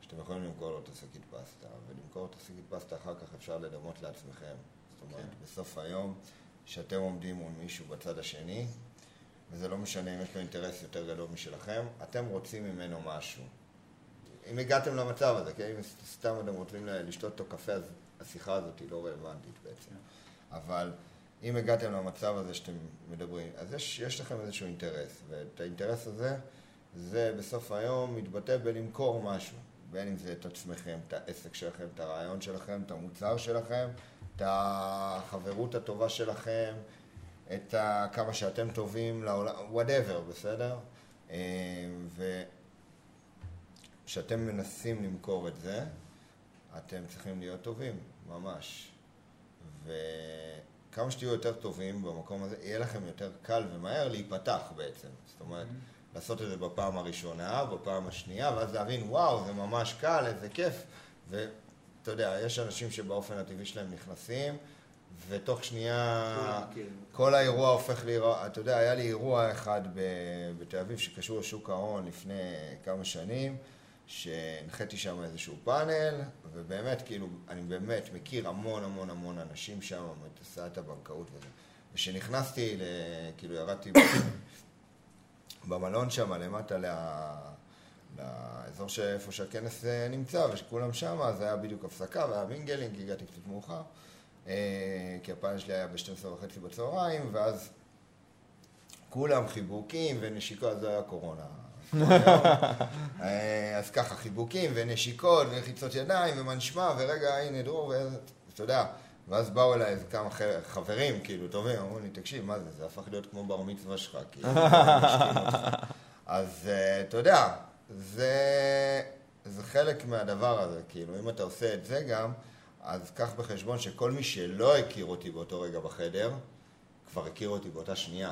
שאתם יכולים למכור לו את השקית פסטה, ולמכור את השקית פסטה אחר כך אפשר לדמות לעצמכם. זאת אומרת, כן. בסוף היום, שאתם עומדים מול מישהו בצד השני, וזה לא משנה אם יש לו אינטרס יותר גדול משלכם, אתם רוצים ממנו משהו. אם הגעתם למצב הזה, כן? אם סתם אתם רוצים לשתות אותו קפה, אז השיחה הזאת היא לא רלוונטית בעצם. אבל אם הגעתם למצב הזה שאתם מדברים, אז יש, יש לכם איזשהו אינטרס, ואת האינטרס הזה, זה בסוף היום מתבטא בלמכור משהו. בין אם זה את עצמכם, את העסק שלכם, את הרעיון שלכם, את המוצר שלכם, את החברות הטובה שלכם, את ה... כמה שאתם טובים לעולם, whatever, בסדר? אה, וכשאתם מנסים למכור את זה, אתם צריכים להיות טובים, ממש. וכמה שתהיו יותר טובים במקום הזה, יהיה לכם יותר קל ומהר להיפתח בעצם. זאת אומרת... Mm-hmm. לעשות את זה בפעם הראשונה, בפעם השנייה, ואז להבין, וואו, זה ממש קל, איזה כיף. ואתה יודע, יש אנשים שבאופן הטבעי שלהם נכנסים, ותוך שנייה כל האירוע הופך לאירוע, אתה יודע, היה לי אירוע אחד בתל אביב שקשור לשוק ההון לפני כמה שנים, שהנחיתי שם איזשהו פאנל, ובאמת, כאילו, אני באמת מכיר המון המון המון אנשים שם, מתעשיית הבנקאות וזה. וכשנכנסתי, כאילו ירדתי במלון שם, למטה לה... לאזור שאיפה שהכנס אה, נמצא, ושכולם שם, אז היה בדיוק הפסקה והיה mingling, הגעתי קצת מאוחר, אה, כי הפאנל שלי היה ב-12 וחצי בצהריים, ואז כולם חיבוקים ונשיקות, זה היה קורונה. אה, אז ככה, חיבוקים ונשיקות ולחיצות ידיים ומנשמה, ורגע, הנה דרור, ואתה יודע, ואז באו אליי איזה כמה חברים, כאילו, טובים, אמרו לי, תקשיב, מה זה, זה הפך להיות כמו בר מצווה שלך, כאילו, אז אתה יודע, זה, זה חלק מהדבר הזה, כאילו, אם אתה עושה את זה גם, אז קח בחשבון שכל מי שלא הכיר אותי באותו רגע בחדר, כבר הכיר אותי באותה שנייה.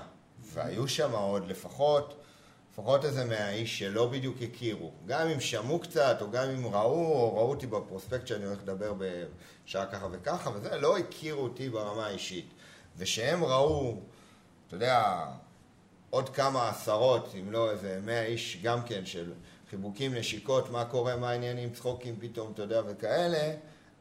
והיו שם עוד לפחות לפחות איזה מהאיש שלא בדיוק הכירו. גם אם שמעו קצת, או גם אם ראו, או ראו אותי בפרוספקט שאני הולך לדבר בשעה ככה וככה, וזה, לא הכירו אותי ברמה האישית. ושהם ראו, אתה יודע, עוד כמה עשרות, אם לא איזה מאה איש גם כן, של חיבוקים, נשיקות, מה קורה, מה העניינים, צחוקים פתאום, אתה יודע, וכאלה,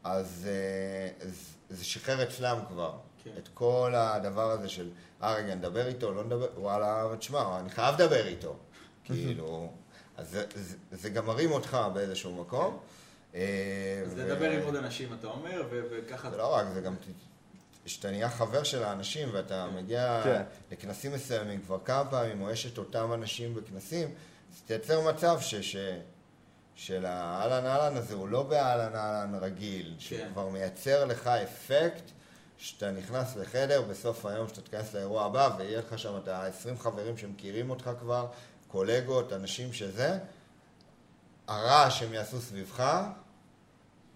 אז אה, זה שחרר אצלם כבר. כן. את כל הדבר הזה של, אה רגע, נדבר איתו, לא נדבר, וואלה, תשמע, אני חייב לדבר איתו. כאילו, אז זה, זה, זה גם מרים אותך באיזשהו מקום. אה, אז. לדבר עם עוד אנשים, אתה אומר, וככה... זה לא רק, זה גם שאתה נהיה חבר של האנשים ואתה מגיע כן. לכנסים מסוימים כבר כמה פעמים, או יש את אותם אנשים בכנסים, אז תייצר מצב ש... ש... של האהלן אהלן הזה הוא לא באהלן אהלן רגיל, שהוא כן. כבר מייצר לך אפקט שאתה נכנס לחדר, בסוף היום שאתה תיכנס לאירוע הבא ויהיה לך שם את ה-20 חברים שמכירים אותך כבר, קולגות, אנשים שזה, הרעש שהם יעשו סביבך,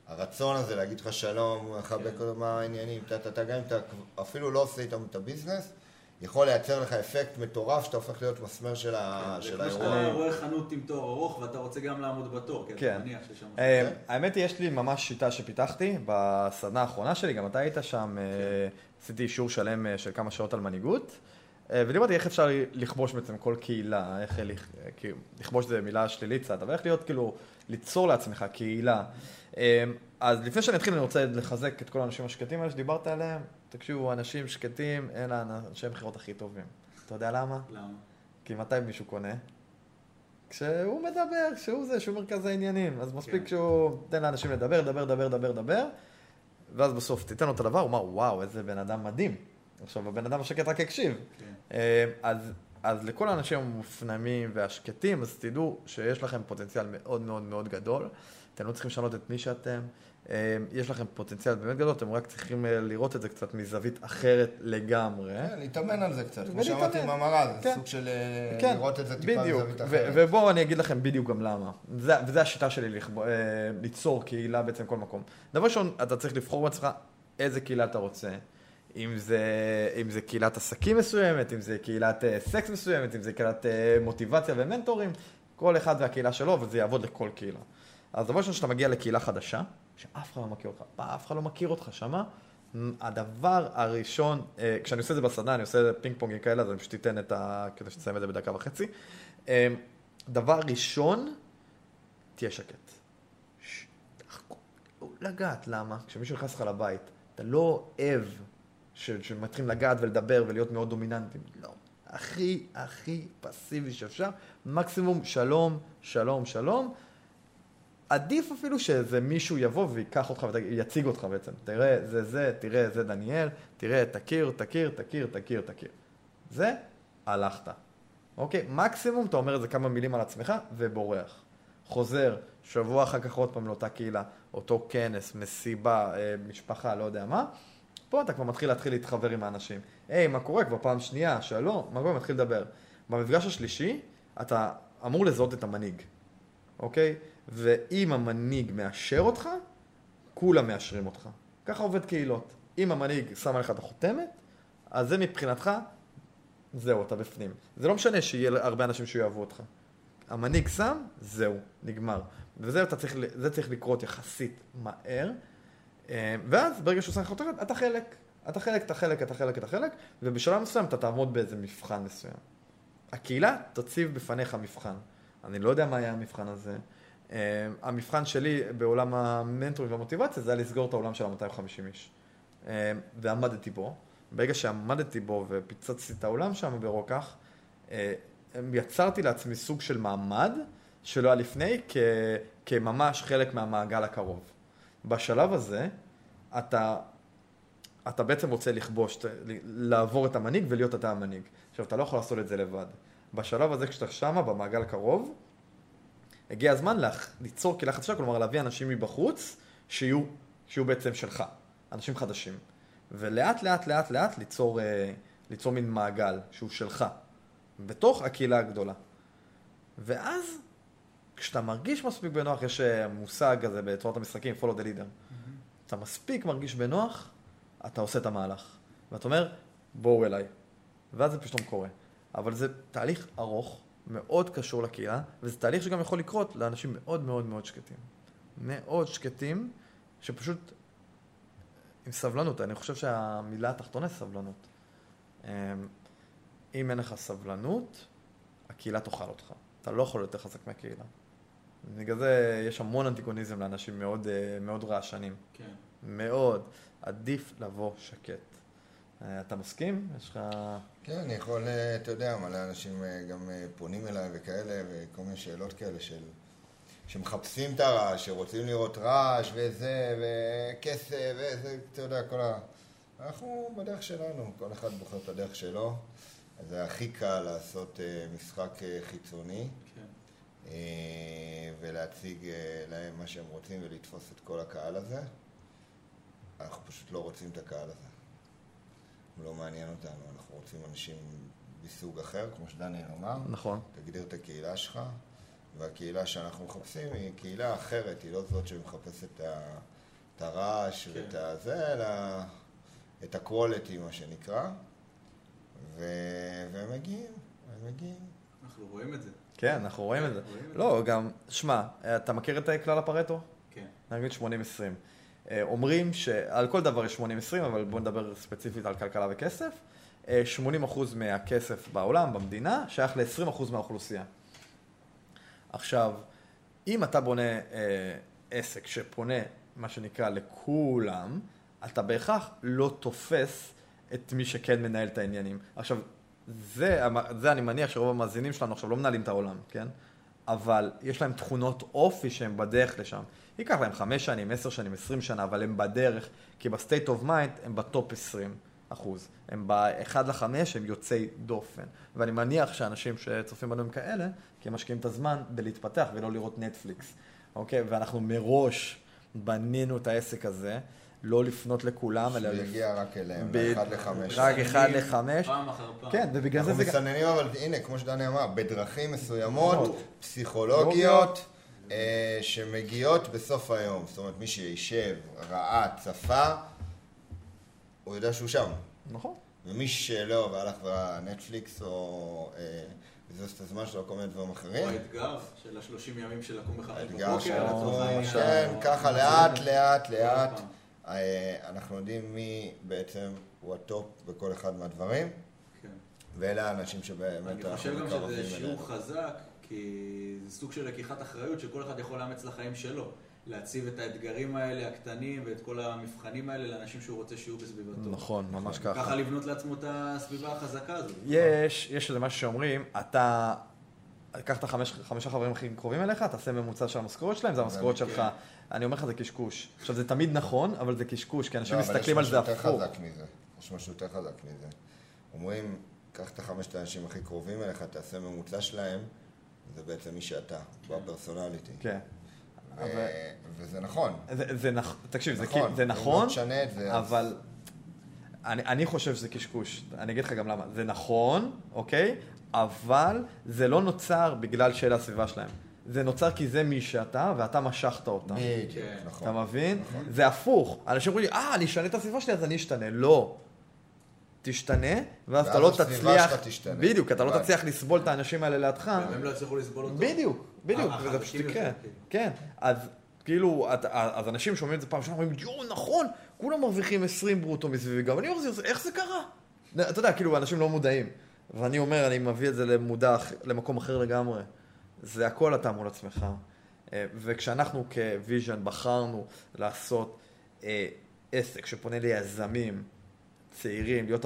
הרצון הזה להגיד לך שלום, לחבק כן. אותו מה העניינים, אתה, אתה, אתה, גם אם אתה אפילו לא עושה איתם את הביזנס, יכול לייצר לך אפקט מטורף שאתה הופך להיות מסמר של, ה, זה של כמו האירוע. שאתה רואה חנות עם תור ארוך ואתה רוצה גם לעמוד בתור, כי כן. אתה מניח ששם... אה, האמת היא, יש לי ממש שיטה שפיתחתי בסדנה האחרונה שלי, גם אתה היית שם, אה, עשיתי אישור שלם אה, של כמה שעות על מנהיגות, אה, ודיברתי איך אפשר לכבוש בעצם כל קהילה, איך לכ- כי לכבוש זה מילה שלילית קצת, אבל איך להיות כאילו, ליצור לעצמך קהילה. אה, אז לפני שאני אתחיל אני רוצה לחזק את כל האנשים השקטים האלה שדיברת עליהם, תקשיבו, אנשים שקטים, הם האנשי המכירות הכי טובים. אתה יודע למה? למה? כי מתי מישהו קונה? כשהוא מדבר, כשהוא זה, שהוא מרכז העניינים. אז מספיק כן. שהוא תן לאנשים לדבר, לדבר, לדבר, לדבר, לדבר, ואז בסוף תיתן לו את הדבר, הוא אמר, וואו, איזה בן אדם מדהים. עכשיו, הבן אדם השקט רק הקשיב. כן. אה, אז, אז לכל האנשים המופנמים והשקטים, אז תדעו שיש לכם פוטנציאל מאוד מאוד מאוד גדול. אתם לא צריכים לשנות את מי שאתם. אה, יש לכם פוטנציאל באמת גדול, אתם רק צריכים אה, לראות את זה קצת מזווית אחרת לגמרי. כן, להתאמן על זה קצת, כמו. שאמרתי עם המראה, זה כן. סוג של כן, לראות את זה טיפה בדיוק. מזווית אחרת. ובואו אני אגיד לכם בדיוק גם למה. זה, וזו השיטה שלי לכב... ליצור קהילה בעצם כל מקום. דבר ראשון, אתה צריך לבחור בעצמך איזה קהילה אתה רוצה. אם זה, אם זה קהילת עסקים מסוימת, אם זה קהילת אה, סקס מסוימת, אם זה קהילת אה, מוטיבציה ומנטורים, כל אחד והקהילה שלו, וזה יעבוד לכל קהילה. אז דבר ראשון, כשאתה מגיע לקהילה חדשה, שאף אחד לא מכיר אותך, אף אחד לא מכיר אותך שמה, הדבר הראשון, אה, כשאני עושה את זה בסדנה, אני עושה פינג פונגים כאלה, אז אני פשוט אתן את ה... כדי שתסיים את זה בדקה וחצי. אה, דבר ראשון, תהיה שקט. ש- לגעת, למה? כשמישהו נכנס לך לבית, אתה לא אוהב ש- שמתחילים לגעת ולדבר ולהיות מאוד דומיננטיים. לא. הכי, הכי פסיבי שאפשר, מקסימום שלום, שלום, שלום. עדיף אפילו שאיזה מישהו יבוא ויקח אותך ויציג אותך בעצם. תראה, זה זה, תראה, זה דניאל, תראה, תכיר, תכיר, תכיר, תכיר, תכיר. זה, הלכת. אוקיי? מקסימום אתה אומר איזה כמה מילים על עצמך ובורח. חוזר, שבוע אחר כך עוד פעם לאותה קהילה, אותו כנס, מסיבה, אה, משפחה, לא יודע מה. פה אתה כבר מתחיל להתחיל להתחבר עם האנשים. היי, מה קורה? כבר פעם שנייה, שלום, מה קורה? מתחיל לדבר. במפגש השלישי, אתה אמור לזהות את המנהיג, אוקיי? ואם המנהיג מאשר אותך, כולם מאשרים אותך. ככה עובד קהילות. אם המנהיג שם עליך את החותמת, אז זה מבחינתך, זהו, אתה בפנים. זה לא משנה שיהיה הרבה אנשים שיאהבו אותך. המנהיג שם, זהו, נגמר. וזה צריך, צריך לקרות יחסית מהר. אה, ואז ברגע שהוא שם לך חותמת, אתה חלק. אתה חלק, אתה חלק, אתה חלק, אתה חלק, ובשלב מסוים אתה תעמוד באיזה מבחן מסוים. הקהילה תציב בפניך מבחן. אני לא יודע מה היה המבחן הזה. Uh, המבחן שלי בעולם המנטורים והמוטיבציה זה היה לסגור את העולם של ה-250 איש. Uh, ועמדתי בו. ברגע שעמדתי בו ופיצצתי את העולם שם ברוקח, יצרתי לעצמי סוג של מעמד שלא היה לפני, כ- כממש חלק מהמעגל הקרוב. בשלב הזה, אתה, אתה בעצם רוצה לכבוש, לעבור את המנהיג ולהיות אתה המנהיג. עכשיו, אתה לא יכול לעשות את זה לבד. בשלב הזה, כשאתה שמה, במעגל הקרוב, הגיע הזמן להכ- ליצור קהילה חדשה, כלומר להביא אנשים מבחוץ שיהיו, שיהיו בעצם שלך, אנשים חדשים. ולאט לאט לאט לאט ליצור, אה, ליצור מין מעגל שהוא שלך, בתוך הקהילה הגדולה. ואז, כשאתה מרגיש מספיק בנוח, יש אה, מושג כזה בצורת המשחקים, follow the leader. אתה מספיק מרגיש בנוח, אתה עושה את המהלך. ואתה אומר, בואו אליי. ואז זה פתאום קורה. אבל זה תהליך ארוך, מאוד קשור לקהילה, וזה תהליך שגם יכול לקרות לאנשים מאוד מאוד מאוד שקטים. מאוד שקטים, שפשוט עם סבלנות. אני חושב שהמילה התחתונה זה סבלנות. אמ, אם אין לך סבלנות, הקהילה תאכל אותך. אתה לא יכול להיות יותר חזק מהקהילה. בגלל זה יש המון אנטגוניזם לאנשים מאוד, אה, מאוד רעשנים. כן. מאוד. עדיף לבוא שקט. אה, אתה מסכים? יש לך... כן, אני יכול, אה, אתה יודע, מלא אנשים גם פונים אליי וכאלה, וכל מיני שאלות כאלה של... שמחפשים את הרעש, שרוצים לראות רעש וזה, וכסף וזה, אתה יודע, כל אנחנו בדרך שלנו, כל אחד בוחר את הדרך שלו. זה הכי קל לעשות משחק חיצוני ולהציג אה, להם מה שהם רוצים ולתפוס את כל הקהל הזה. אנחנו פשוט לא רוצים את הקהל הזה. הוא לא מעניין אותנו, אנחנו רוצים אנשים מסוג אחר, כמו שדניאל אמר. נכון. תגדיר את הקהילה שלך, והקהילה שאנחנו מחפשים היא קהילה אחרת, היא לא זאת שמחפשת את ה- את הרעש כן. ואת הזה, אלא את ה-quality, מה שנקרא. ו- והם מגיעים, הם מגיעים. אנחנו רואים את זה. כן, אנחנו רואים את זה. זה. לא, גם, שמע, אתה מכיר את כלל הפרטו? כן. נגיד 80-20. אה, אומרים שעל כל דבר יש 80-20, אבל בואו נדבר ספציפית על כלכלה וכסף. אה, 80% מהכסף בעולם, במדינה, שייך ל-20% מהאוכלוסייה. עכשיו, אם אתה בונה אה, עסק שפונה, מה שנקרא, לכולם, אתה בהכרח לא תופס את מי שכן מנהל את העניינים. עכשיו, זה, זה אני מניח שרוב המאזינים שלנו עכשיו לא מנהלים את העולם, כן? אבל יש להם תכונות אופי שהם בדרך לשם. ייקח להם חמש שנים, עשר שנים, עשרים שנה, אבל הם בדרך, כי ב state of mind הם ב top עשרים אחוז. הם באחד לחמש, הם יוצאי דופן. ואני מניח שאנשים שצופים בנו הם כאלה, כי הם משקיעים את הזמן בלהתפתח ולא לראות נטפליקס, אוקיי? ואנחנו מראש בנינו את העסק הזה, לא לפנות לכולם, אלא... שהוא יגיע רק אליהם, ב- אחד לחמש. רק אחד לחמש. פעם אחר פעם. כן, ובגלל זה אנחנו מסננים, אבל הנה, כמו שדני אמר, בדרכים מסוימות. פסיכולוגיות, אה, שמגיעות בסוף היום. זאת אומרת, מי שישב, ראה, צפה, הוא יודע שהוא שם. נכון. ומי שלא, והלך וראה נטפליקס, או אה, בזבז את הזמן שלו, כל מיני דברים או אחרים, האתגר של השלושים ימים של לקום האתגר בבוקר, שלנו, לצורך העניין. כן, או- ככה או- לאט, לאט, לאט. אה, אנחנו יודעים מי בעצם הוא ה top בכל אחד מהדברים, כן. ואלה האנשים שבאמת אני חושב גם שזה. שיעור חזק, כי זה סוג של לקיחת אחריות שכל אחד יכול לאמץ לחיים שלו. להציב את האתגרים האלה, הקטנים, ואת כל המבחנים האלה לאנשים שהוא רוצה שיהיו בסביבתו. נכון, ממש ככה ככה. לבנות לעצמו את הסביבה החזקה הזאת. יש, יש איזה משהו שאומרים, אתה, קח את החמש, חמישה חברים הכי קרובים אליך, תעשה ממוצע של המשכורת שלהם, זה המשכורת כן. שלך. אני אומר לך, זה קשקוש. עכשיו, זה תמיד נכון, אבל זה קשקוש, כי אנשים לא, אבל מסתכלים על זה יש משהו הפוך. יותר חזק מזה. יש משהו יותר חזק מזה. אומרים, קח את החמשת האנשים הכי קרובים אליך, תעשה ממוצע שלהם, זה בעצם מי שאתה, בפרסונליטי. כן. ו- אבל- וזה נכון. זה, זה נכון, תקשיב, זה, נכון. זה אם נכון, לא תשנה את זה, אז- אבל אני, אני חושב שזה קשקוש. אני אגיד לך גם למה. זה נכון, אוקיי? אבל זה לא נוצר בגלל שאלה הסביבה שלהם. זה נוצר כי זה מי שאתה, ואתה משכת אותם. בדיוק, כן. נכון. אתה מבין? זה הפוך. אנשים אומרים לי, אה, אני אשנה את הסביבה שלי, אז אני אשתנה. לא. תשתנה, ואז ואז אתה לא הסביבה תצליח... שלך תשתנה. בדיוק, אתה לא. תצליח לסבול את האנשים האלה לידך. והם לא יצליחו לסבול אותו. בדיוק, בדיוק, אה, וזה פשוט יקרה. כאילו. כן, אז כאילו, אז אנשים שומעים את זה פעם ראשונה, אומרים, יואו, נכון, כולם מרוויחים 20 ברוטו מסביבי גם. אני אומר, "זה- איך זה קרה? אתה יודע, כאילו, אנשים לא מודעים. ואני אומר, אני מביא את זה למודע, למקום אחר לגמרי. זה הכל אתה מול עצמך. אה, וכשאנחנו כוויז'ן בחרנו לעשות אה, עסק שפונה ליזמים צעירים, להיות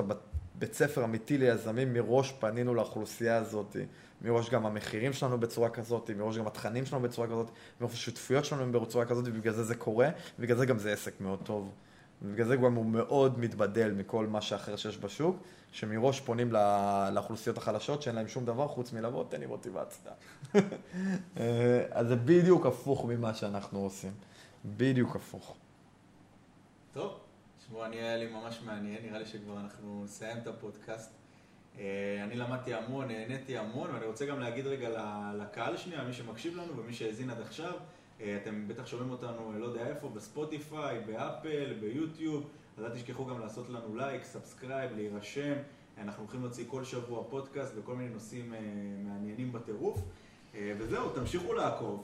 בית ספר אמיתי ליזמים, מראש פנינו לאוכלוסייה הזאת, מראש גם המחירים שלנו בצורה כזאת, מראש גם התכנים שלנו בצורה כזאת, מראש השותפויות שלנו בצורה כזאת, ובגלל זה זה קורה, ובגלל זה גם זה עסק מאוד טוב. ובגלל זה גם הוא מאוד מתבדל מכל מה שאחר שיש בשוק, שמראש פונים לא- לאוכלוסיות החלשות שאין להם שום דבר חוץ מלבוא, תן לי מוטיבציה. אה, אז זה בדיוק הפוך ממה שאנחנו עושים. בדיוק הפוך. טוב, תשמעו, אני היה לי ממש מעניין, נראה לי שכבר אנחנו נסיים את הפודקאסט. אה, אני למדתי המון, נהניתי המון, ואני רוצה גם להגיד רגע לקהל שנייה, מי שמקשיב לנו ומי שהאזין עד עכשיו, אה, אתם בטח שומעים אותנו, לא יודע איפה, בספוטיפיי, באפל, ביוטיוב, אז אל תשכחו גם לעשות לנו לייק, subscribe, להירשם. אנחנו הולכים להוציא כל שבוע פודקאסט וכל מיני נושאים מעניינים בטירוף. אה, וזהו, תמשיכו לעקוב,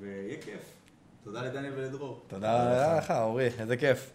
ויהיה כיף. תודה לדניאל ולדרור. תודה לך, אורי, איזה כיף.